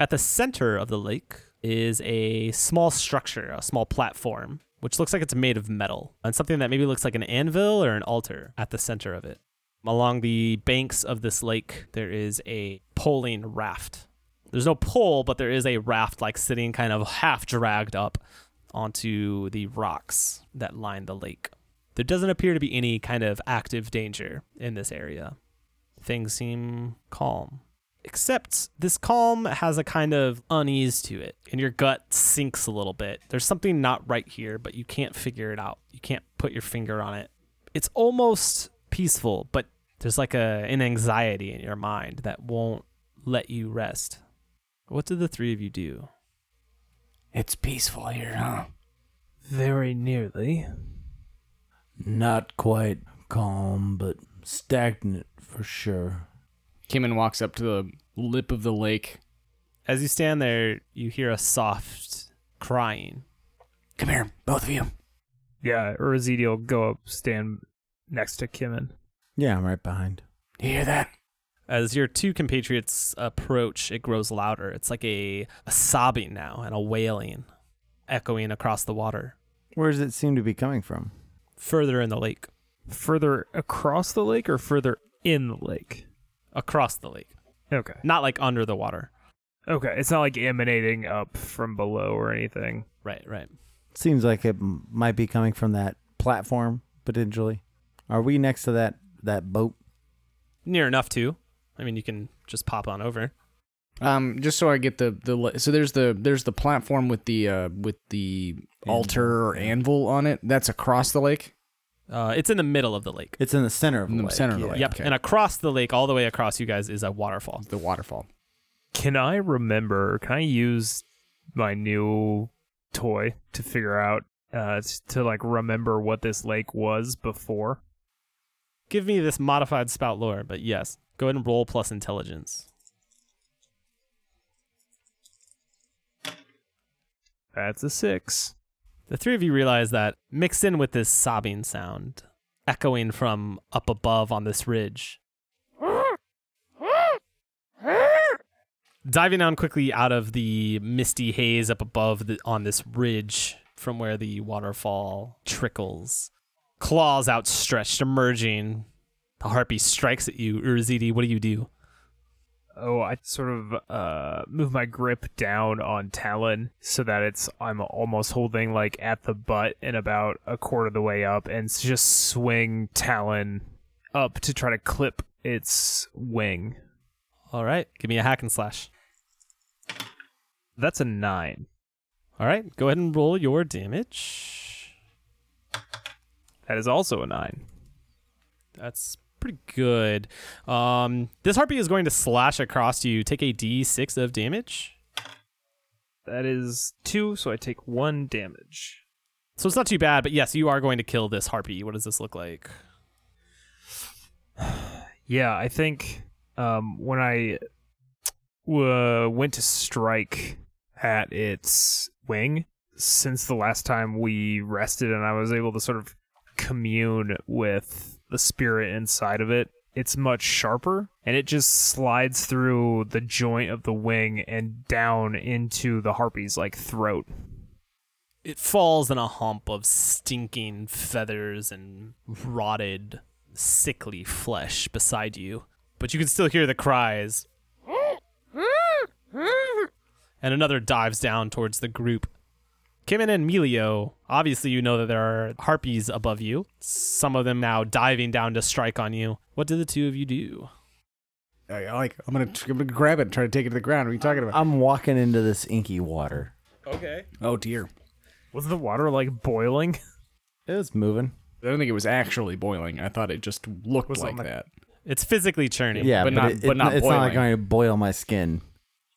At the center of the lake is a small structure, a small platform, which looks like it's made of metal, and something that maybe looks like an anvil or an altar at the center of it. Along the banks of this lake, there is a poling raft. There's no pole, but there is a raft like sitting kind of half dragged up onto the rocks that line the lake. There doesn't appear to be any kind of active danger in this area. Things seem calm. Except this calm has a kind of unease to it, and your gut sinks a little bit. There's something not right here, but you can't figure it out. You can't put your finger on it. It's almost peaceful, but there's like a an anxiety in your mind that won't let you rest. What did the three of you do? It's peaceful here, huh? Very nearly. Not quite calm, but stagnant for sure. Kimin walks up to the lip of the lake. As you stand there, you hear a soft crying. Come here, both of you. Yeah, Urzidi will go up, stand next to Kimin. Yeah, I'm right behind. You hear that? As your two compatriots approach, it grows louder. It's like a, a sobbing now and a wailing echoing across the water, Where does it seem to be coming from? Further in the lake, Further across the lake or further in the lake? across the lake, Okay. not like under the water. Okay. It's not like emanating up from below or anything. Right, right. Seems like it m- might be coming from that platform potentially. Are we next to that that boat? Near enough to. I mean, you can just pop on over. Um, just so I get the the so there's the there's the platform with the uh with the altar or anvil on it. That's across the lake. Uh, it's in the middle of the lake. It's in the center of the, In the lake. center of the yeah. lake. Yep. okay. And across the lake, all the way across you guys, is a waterfall. The waterfall. Can I remember? Can I use my new toy to figure out uh to like remember what this lake was before? Give me this modified spout lore, but yes. Go ahead and roll plus intelligence. That's a six. The three of you realize that mixed in with this sobbing sound, echoing from up above on this ridge. Diving down quickly out of the misty haze up above the, on this ridge from where the waterfall trickles. Claws outstretched, emerging. The harpy strikes at you. Urzidi, what do you do? Oh, I sort of uh move my grip down on Talon so that it's I'm almost holding like at the butt and about a quarter of the way up and just swing Talon up to try to clip its wing. All right, give me a hack and slash. That's a 9. All right, go ahead and roll your damage. That is also a 9. That's pretty good. Um, this harpy is going to slash across you. Take a d6 of damage. That is 2, so I take 1 damage. So it's not too bad, but yes, you are going to kill this harpy. What does this look like? *sighs* Yeah, I think um, when I uh, went to strike at its wing, since the last time we rested and I was able to sort of commune with the spirit inside of it, it's much sharper and it just slides through the joint of the wing and down into the harpy's like throat. It falls in a hump of stinking feathers and rotted, sickly flesh beside you. But you can still hear the cries. *laughs* And another dives down towards the group. Kimin and Melio, obviously you know that there are harpies above you. Some of them now diving down to strike on you. What do the two of you do? I, I like. I'm gonna, I'm gonna grab it and try to take it to the ground. What are you talking about? I'm walking into this inky water. Okay. oh dear. Was the water like boiling? *laughs* It was moving. I don't think it was actually boiling. I thought it just looked Was it like on the- that. It's physically churning. Yeah, but but, not- it, but it- not it's not like boiling. going to boil my skin.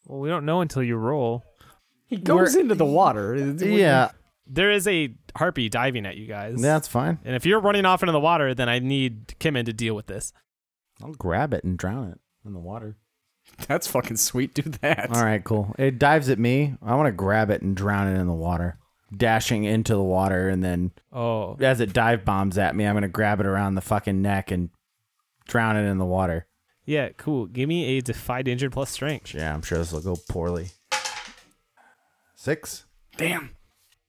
Well, we don't know until you roll. He goes into the water. Yeah, There is a harpy diving at you guys. that's fine. And if you're running off into the water, then I need Kimin to deal with this. I'll grab it and drown it in the water. *laughs* That's fucking sweet. Do that. All right, cool. It dives at me. I want to grab it and drown it in the water. Dashing into the water, and then Oh, as it dive bombs at me, I'm going to grab it around the fucking neck and drown it in the water. yeah, cool. Give me a defy danger plus strength. Yeah, I'm sure this will go poorly. Six. Damn.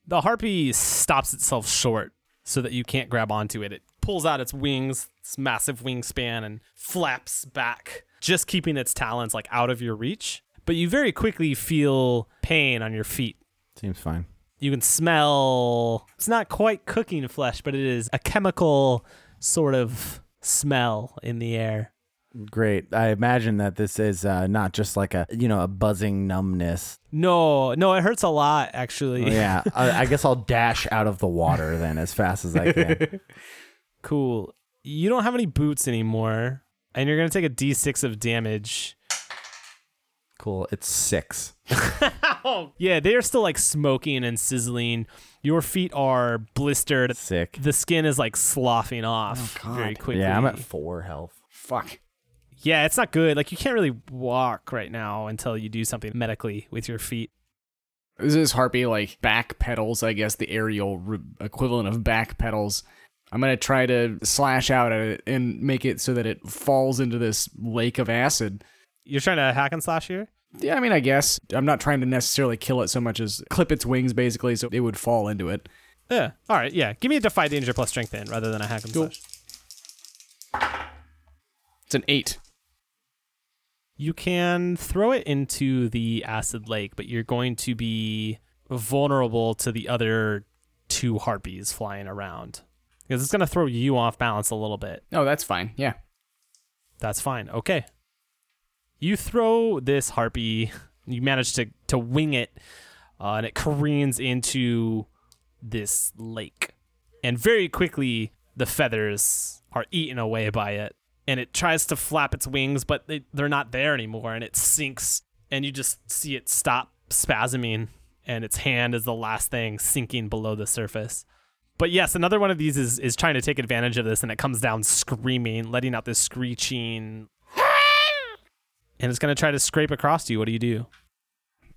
The harpy stops itself short so that you can't grab onto it. It pulls out its wings, its massive wingspan, and flaps back, just keeping its talons like out of your reach. But you very quickly feel pain on your feet. Seems fine. You can smell. It's not quite cooking flesh, but it is a chemical sort of smell in the air. Great. I imagine that this is uh, not just like a you know a buzzing numbness. No, no, it hurts a lot actually. yeah, *laughs* I, I guess I'll dash out of the water then as fast as I can. *laughs* Cool. You don't have any boots anymore, and you're gonna take a d6 of damage. Cool. It's six. *laughs* Oh, yeah, they are still like smoking and sizzling. Your feet are blistered. Sick. The skin is like sloughing off very quickly. Yeah, I'm at four health. Fuck. Yeah, it's not good. Like you can't really walk right now until you do something medically with your feet. This is harpy like back pedals? I guess the aerial re- equivalent of back pedals. I'm gonna try to slash out at it and make it so that it falls into this lake of acid. You're trying to hack and slash here. Yeah, I mean, I guess I'm not trying to necessarily kill it so much as clip its wings, basically, so it would fall into it. Yeah. All right. Yeah. Give me a defy danger plus strength then, rather than a hack and Cool. slash. It's an eight. You can throw it into the acid lake, but you're going to be vulnerable to the other two harpies flying around because it's going to throw you off balance a little bit. Oh, that's fine. Yeah. That's fine. Okay. You throw this harpy, you manage to, to wing it, uh, and it careens into this lake. And very quickly, the feathers are eaten away by it. And it tries to flap its wings, but they, they're not there anymore. And it sinks, and you just see it stop spasming, and its hand is the last thing sinking below the surface. But yes, another one of these is, is trying to take advantage of this, and it comes down screaming, letting out this screeching. And it's going to try to scrape across you. What do you do?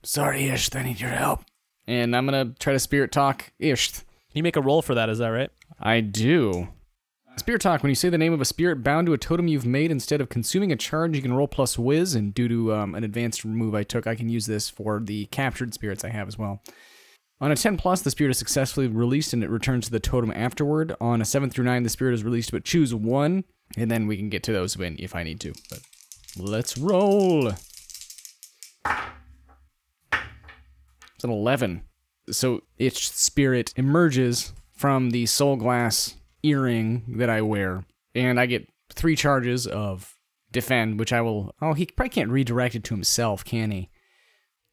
Sorry, Ish, I need your help. And I'm gonna try to spirit talk Isht. You make a roll for that, is that right? I do. Spirit talk. When you say the name of a spirit bound to a totem you've made, instead of consuming a charge, you can roll plus whiz. And due to um, an advanced move I took, I can use this for the captured spirits I have as well. On a 10 plus, the spirit is successfully released and it returns to the totem afterward. On a 7 through 9, the spirit is released, but choose one, and then we can get to those when if I need to. But let's roll. It's an 11. So its spirit emerges from the soul glass earring that I wear, and I get three charges of defend, which I will. Oh, he probably can't redirect it to himself, can he?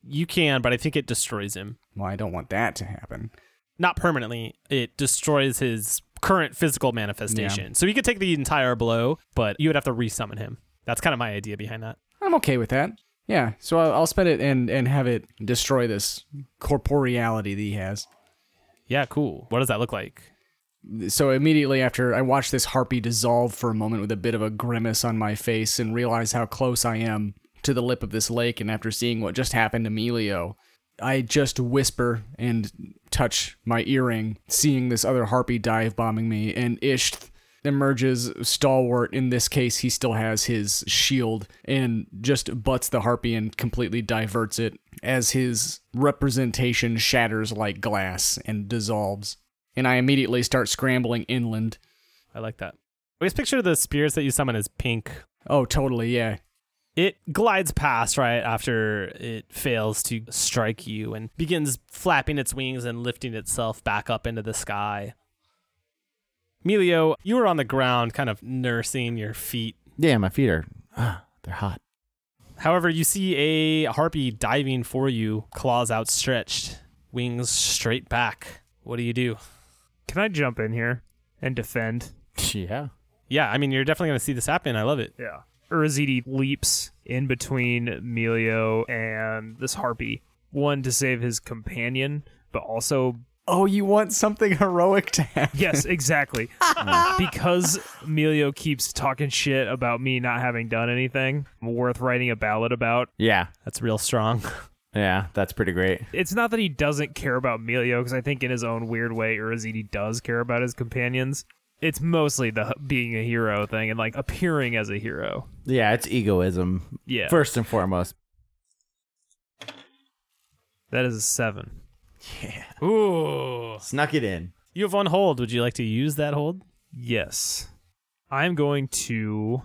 You can, but I think it destroys him. Well, I don't want that to happen. Not permanently. It destroys his current physical manifestation. So he could take the entire blow, but you would have to resummon him. That's kind of my idea behind that. I'm okay with that. Yeah, so I'll, I'll spend it and and have it destroy this corporeality that he has. Yeah, cool. What does that look like? So immediately after I watch this harpy dissolve for a moment with a bit of a grimace on my face and realize how close I am to the lip of this lake, and after seeing what just happened to Melio, I just whisper and touch my earring, seeing this other harpy dive bombing me, and Isht emerges stalwart. In this case, he still has his shield and just butts the harpy and completely diverts it as his representation shatters like glass and dissolves. And I immediately start scrambling inland. I like that. Always picture the spears that you summon as pink. Oh, totally, yeah. It glides past right after it fails to strike you and begins flapping its wings and lifting itself back up into the sky. Melio, you were on the ground, kind of nursing your feet. Yeah, my feet are. ah, they're hot. However, you see a harpy diving for you, claws outstretched, wings straight back. What do you do? Can I jump in here and defend? Yeah. Yeah, I mean, you're definitely going to see this happen. I love it. Yeah. Urzidi leaps in between Melio and this harpy. One to save his companion, but also Oh, you want something heroic to happen? yes, *laughs* exactly. Mm. because Melio keeps talking shit about me not having done anything worth writing a ballad about. Yeah. That's real strong. *laughs* Yeah, that's pretty great. It's not that he doesn't care about Melio, because I think in his own weird way, Urzidi does care about his companions. It's mostly the being a hero thing and like appearing as a hero. Yeah, it's egoism Yeah. first and foremost. that is a seven. Yeah. Ooh. Snuck it in. You have one hold. Would you like to use that hold? Yes. I'm going to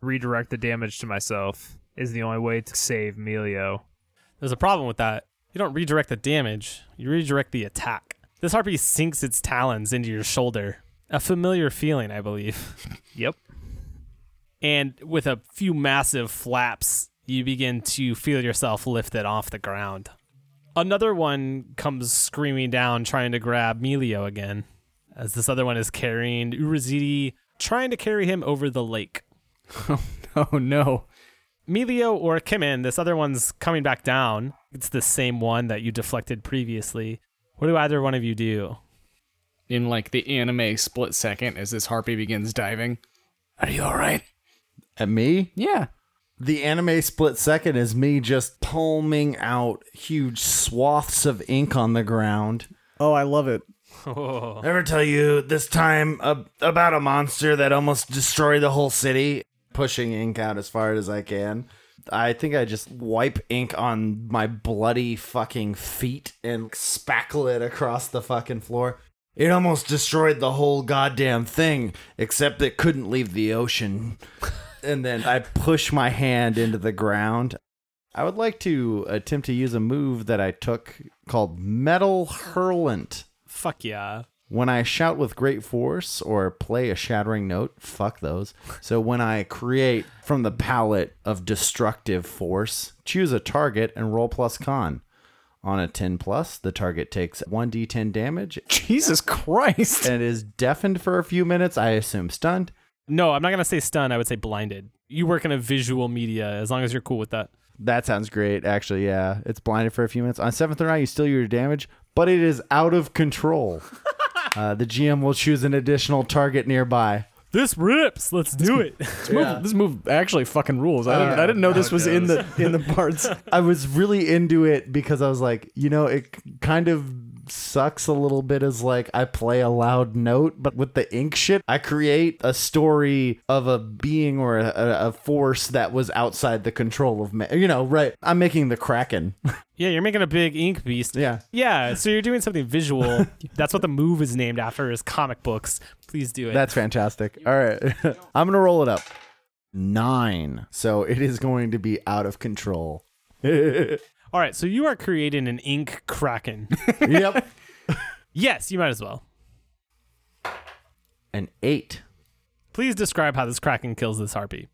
redirect the damage to myself is the only way to save Melio. There's a problem with that. You don't redirect the damage, you redirect the attack. This harpy sinks its talons into your shoulder. A familiar feeling, I believe. *laughs* Yep. and with a few massive flaps, you begin to feel yourself lifted off the ground. Another one comes screaming down, trying to grab Melio again, as this other one is carrying Urazidi, trying to carry him over the lake. *laughs* Oh no. Melio or Kimin, this other one's coming back down. It's the same one that you deflected previously. What do either one of you do? In like the anime split second as this harpy begins diving. Are you all right? At me? Yeah. The anime split second is me just palming out huge swaths of ink on the ground. Oh, I love it. Ever tell you this time uh, about a monster that almost destroyed the whole city? Pushing ink out as far as I can. I think I just wipe ink on my bloody fucking feet and spackle it across the fucking floor. It almost destroyed the whole goddamn thing, except it couldn't leave the ocean. *laughs* and then I push my hand into the ground. I would like to attempt to use a move that I took called Metal Hurlant. Fuck yeah. When I shout with great force or play a shattering note, fuck those. So when I create from the palette of destructive force, choose a target and roll plus con. On a 10 plus, the target takes 1d10 damage *laughs* Jesus Christ. and is deafened for a few minutes, I assume stunned. No, I'm not going to say stunned. I would say blinded. You work in a visual media as long as you're cool with that. That sounds great, actually, yeah. It's blinded for a few minutes. On 7th round, you steal your damage, but it is out of control. Uh, the GM will choose an additional target nearby. This rips. Let's do it. *laughs* This, move, this move actually fucking rules. I didn't, I didn't know this was in the in the parts. *laughs* I was really into it because I was like, you know, it kind of sucks a little bit is like I play a loud note, but with the ink shit, I create a story of a being or a, a, force that was outside the control of man. You know, right? I'm making the Kraken. *laughs* Yeah, you're making a big ink beast. yeah. Yeah, so you're doing something visual. *laughs* That's what the move is named after is comic books. Please do it. That's fantastic. All right. *laughs* I'm going to roll it up. Nine. So it is going to be out of control. All right, so you are creating an ink kraken. *laughs* yep. *laughs* yes, you might as well. An eight. Please describe how this kraken kills this harpy.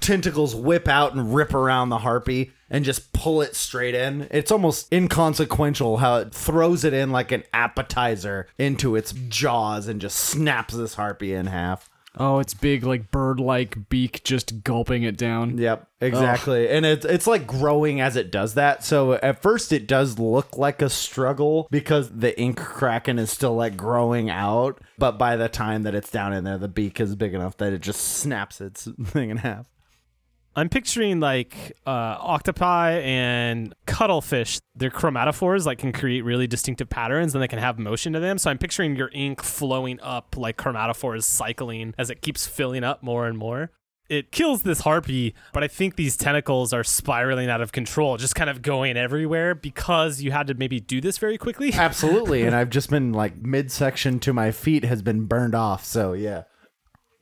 Tentacles whip out and rip around the harpy and just pull it straight in. It's almost inconsequential how it throws it in like an appetizer into its jaws and just snaps this harpy in half. Oh, it's big, like bird-like beak, just gulping it down. Yep, exactly. And it's it's like growing as it does that. So at first it does look like a struggle because the ink kraken is still like growing out, but by the time that it's down in there the beak is big enough that it just snaps its *laughs* thing in half. I'm picturing like uh, octopi and cuttlefish. They're chromatophores, like can create really distinctive patterns and they can have motion to them. So I'm picturing your ink flowing up like chromatophores cycling as it keeps filling up more and more. It kills this harpy, but I think these tentacles are spiraling out of control, just kind of going everywhere because you had to maybe do this very quickly. *laughs* Absolutely, and I've just been like midsection to my feet has been burned off, so yeah.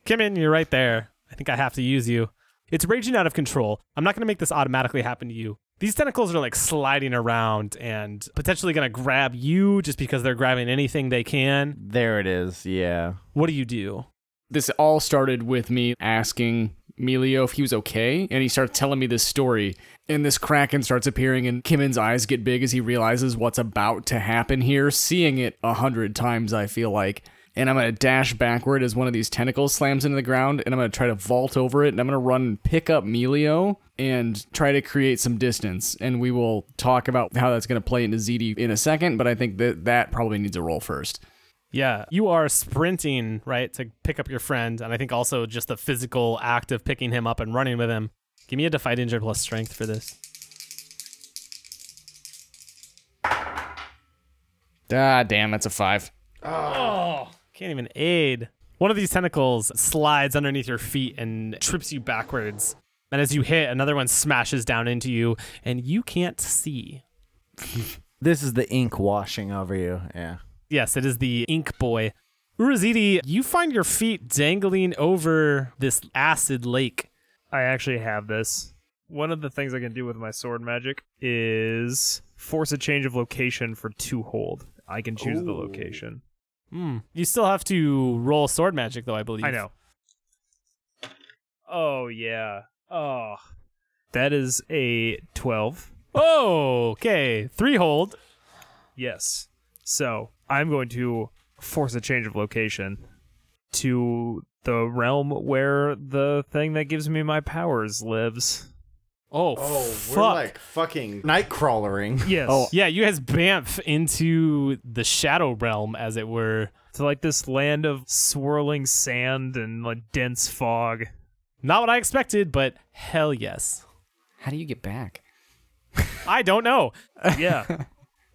Kimin, you're right there. I think I have to use you. It's raging out of control. I'm not going to make this automatically happen to you. These tentacles are like sliding around and potentially going to grab you just because they're grabbing anything they can. There it is. Yeah. What do you do? This all started with me asking Melio if he was okay, and he starts telling me this story. And this kraken starts appearing, and Kimin's eyes get big as he realizes what's about to happen here, seeing it a hundred times, I feel like. And I'm gonna dash backward as one of these tentacles slams into the ground, and I'm gonna try to vault over it, and I'm gonna run and pick up Melio and try to create some distance. And we will talk about how that's gonna play into ZD in a second, but I think that that probably needs a roll first. Yeah, you are sprinting, right, to pick up your friend. And I think also just the physical act of picking him up and running with him. Give me a Defy Danger plus strength for this. Ah, damn, that's a five. Oh, can't even aid. One of these tentacles slides underneath your feet and trips you backwards. And as you hit, another one smashes down into you, and you can't see. *laughs* This is the ink washing over you. Yeah. Yes, it is the ink boy. Urazidi, you find your feet dangling over this acid lake. I actually have this. One of the things I can do with my sword magic is force a change of location for two hold. I can choose the location. Hmm. You still have to roll sword magic, though, I believe. I know. Oh yeah. Oh. That is a 12. Oh, okay. Three hold. Yes. So, I'm going to force a change of location to the realm where the thing that gives me my powers lives. Oh, Oh, fuck. we're like fucking night crawlering. *laughs* Yes. Oh, yeah, you guys bamf into the shadow realm, as it were. To like this land of swirling sand and like dense fog. Not what I expected, but hell yes. How do you get back? *laughs* I don't know. *laughs* Yeah.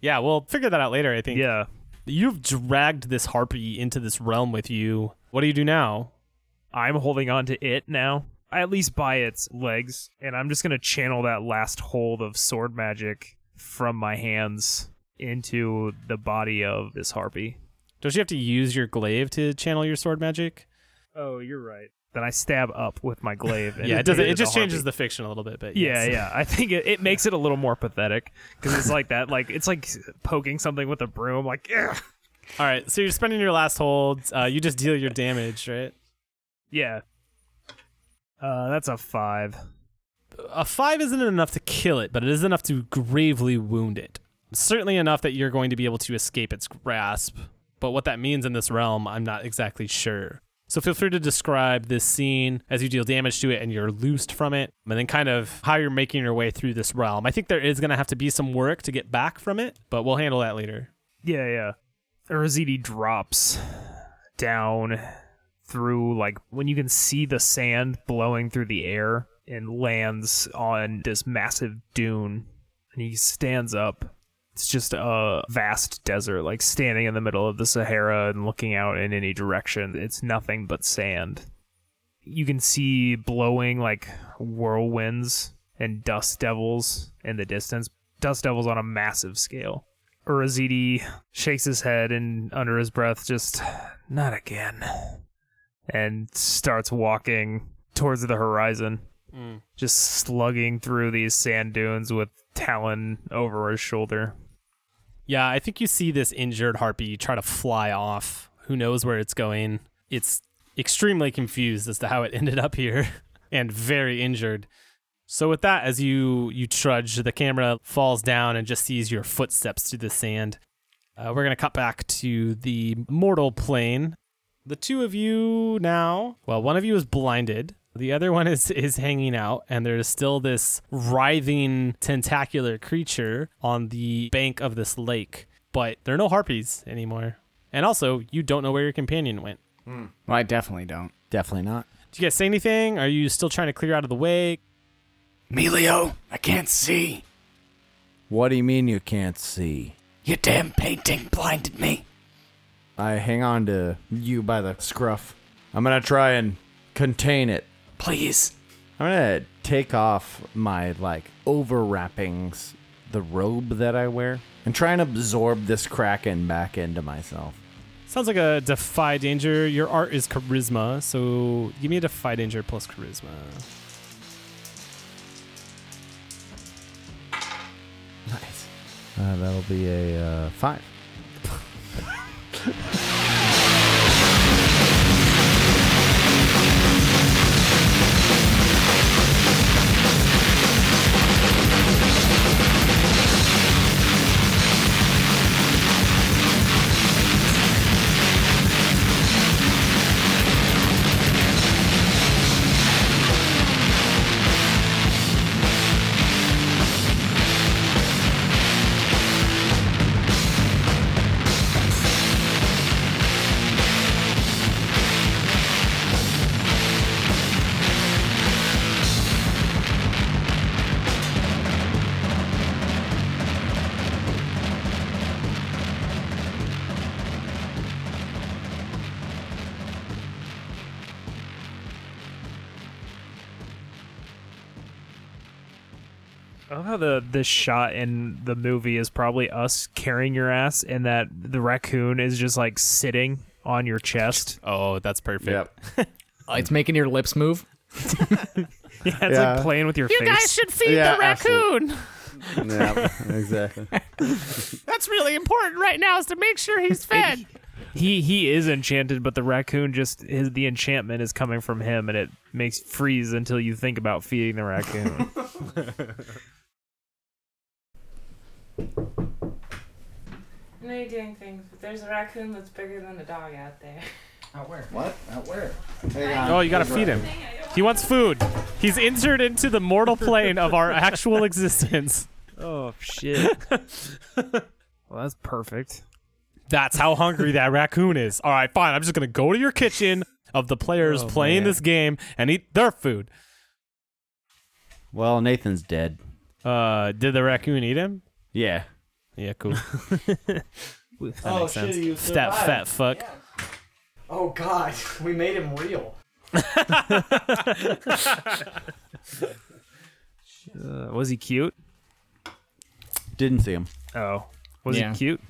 Yeah, we'll figure that out later, I think. yeah. You've dragged this harpy into this realm with you. What do you do now? I'm holding on to it now. At least by its legs, and I'm just gonna channel that last hold of sword magic from my hands into the body of this harpy. Don't you have to use your glaive to channel your sword magic? Oh, you're right. Then I stab up with my glaive. And *laughs* yeah, it doesn't. It just the changes harpy. the fiction a little bit, but Yeah, yes. yeah. I think it, it makes it a little more pathetic because it's like that. Like it's like poking something with a broom. Like, Ugh. All right, so you're spending your last hold. Uh, you just deal your damage, right? yeah. Uh, that's a five. A five isn't enough to kill it, but it is enough to gravely wound it. Certainly enough that you're going to be able to escape its grasp. But what that means in this realm, I'm not exactly sure. So feel free to describe this scene as you deal damage to it and you're loosed from it, and then kind of how you're making your way through this realm. I think there is going to have to be some work to get back from it, but we'll handle that later. Yeah, yeah. Rosidi drops down through like when you can see the sand blowing through the air and lands on this massive dune. And he stands up It's just a vast desert, like standing in the middle of the Sahara and looking out in any direction. It's nothing but sand. You can see blowing like whirlwinds and dust devils in the distance. Dust devils on a massive scale. Urazidi shakes his head and under his breath just not again. And starts walking towards the horizon just slugging through these sand dunes with Talon over his shoulder. Yeah, I think you see this injured harpy try to fly off. Who knows where it's going? It's extremely confused as to how it *laughs* ended up here and very injured. So with that as you you trudge, the camera falls down and just sees your footsteps through the sand. Uh, we're going to cut back to the mortal plane. The two of you now, well, one of you is blinded. The other one is is hanging out, and there's still this writhing tentacular creature on the bank of this lake. But there are no harpies anymore. And also, you don't know where your companion went. Hmm. Well, I definitely don't. Definitely not. Did you guys say anything? Are you still trying to clear out of the way? Melio, I can't see. What do you mean you can't see? Your damn painting blinded me. I hang on to you by the scruff. I'm gonna try and contain it. Please. I'm gonna take off my like over wrappings, the robe that I wear, and try and absorb this kraken back into myself. Sounds like a defy danger. Your art is charisma, so give me a defy danger plus charisma. Nice. Uh, that'll be a uh, five. Love how the this shot in the movie is probably us carrying your ass, and that the raccoon is just like sitting on your chest. Oh, that's perfect. Uh, *laughs* it's making your lips move. *laughs* Yeah, it's Yeah. like playing with your you face. You guys should feed Yeah, the raccoon. yeah, exactly. *laughs* That's really important right now is to make sure he's fed. He he is enchanted, but the raccoon just his the enchantment is coming from him, and it makes freeze until you think about feeding the raccoon. I know you're doing things, but there's a raccoon that's bigger than a dog out there. *laughs* Out where? What? Out where? oh, you gotta feed him. He wants food. He's entered into the mortal plane of our actual existence. *laughs* oh shit! *laughs* well, that's perfect. That's how hungry that raccoon is. All right, fine. I'm just gonna go to your kitchen of the players Oh, playing man. this game and eat their food. Well, Nathan's dead. Uh, did the raccoon eat him? Yeah. Yeah, cool. *laughs* that Oh, makes shit, sense. you That fat fuck. Oh God, *laughs* we made him real. *laughs* Uh, was he cute? Didn't see him. Oh, was Yeah. he cute?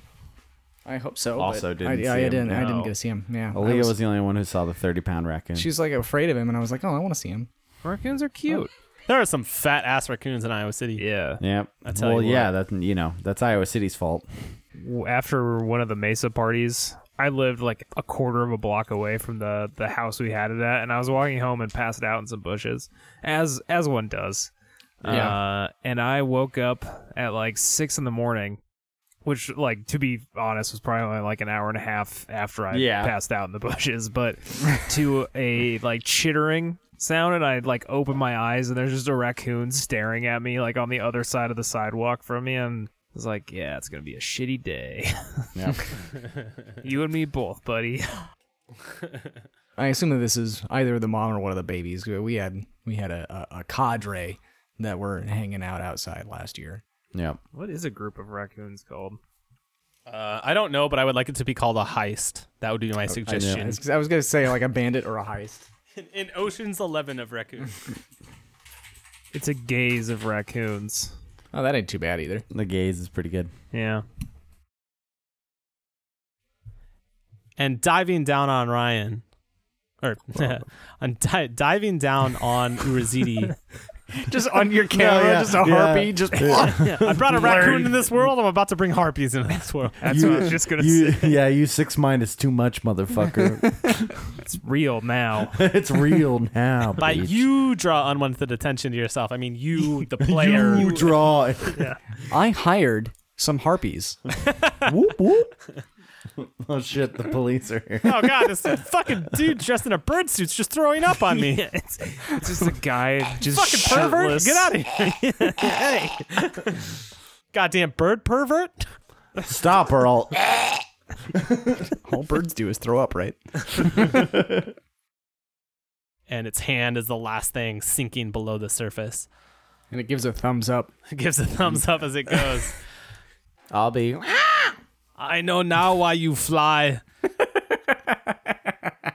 I hope so. Also but didn't I, see yeah, I him. didn't. I didn't No. get to see him. Yeah, I Aaliyah was- was the only one who saw the 30 pound raccoon. She's like afraid of him, and I was like, oh, I want to see him. Raccoons are cute. There are some fat ass raccoons in Iowa City. Yeah. Yep. I tell well, you what. yeah, that's you know that's Iowa City's fault. after one of the Mesa parties, I lived like a quarter of a block away from the the house we had it at, and I was walking home and passed out in some bushes, as as one does. Yeah. Uh, and I woke up at like six in the morning, which, like, to be honest, was probably like an hour and a half after I Yeah. passed out in the *laughs* bushes, but *laughs* to a like chittering sound, and I like opened my eyes, and there's just a raccoon staring at me, like on the other side of the sidewalk from me, and. I was like, yeah, it's gonna be a shitty day. *laughs* Yep. *laughs* you and me both, buddy. *laughs* I assume that this is either the mom or one of the babies. We had we had a, a, a cadre that were hanging out outside last year. Yeah. What is a group of raccoons called? Uh, I don't know, but I would like it to be called a heist. That would be my suggestion. was, I was gonna say like a bandit or a heist. In, in Ocean's Eleven of raccoons. *laughs* It's a gaze of raccoons. Oh, that ain't too bad either. The gaze is pretty good. Yeah. and diving down on Ryan, or *laughs* *laughs* on di- diving down on Urazidi. *laughs* Just on your camera, yeah, just a yeah. harpy, just *laughs* I brought a raccoon in this world. I'm about to bring harpies into this world. That's You- what I was just gonna You, say. *laughs* yeah, you six minus too much, motherfucker. It's real now. it's real now. By bitch. you draw unwanted attention to yourself. I mean you, the player. You draw. it. I hired some harpies. whoop whoop. *laughs* Oh shit! The police are here. oh god, this fucking dude dressed in a bird suit's just throwing up on me. *laughs* it's, it's just a guy just fucking pervert. Get out of here. *laughs* hey. Goddamn bird pervert. Stop or I'll. All birds do is throw up, right? And its hand is the last thing sinking below the surface. And it gives a thumbs up. It gives a thumbs up as it goes. I'll be. I know now why you fly. *laughs*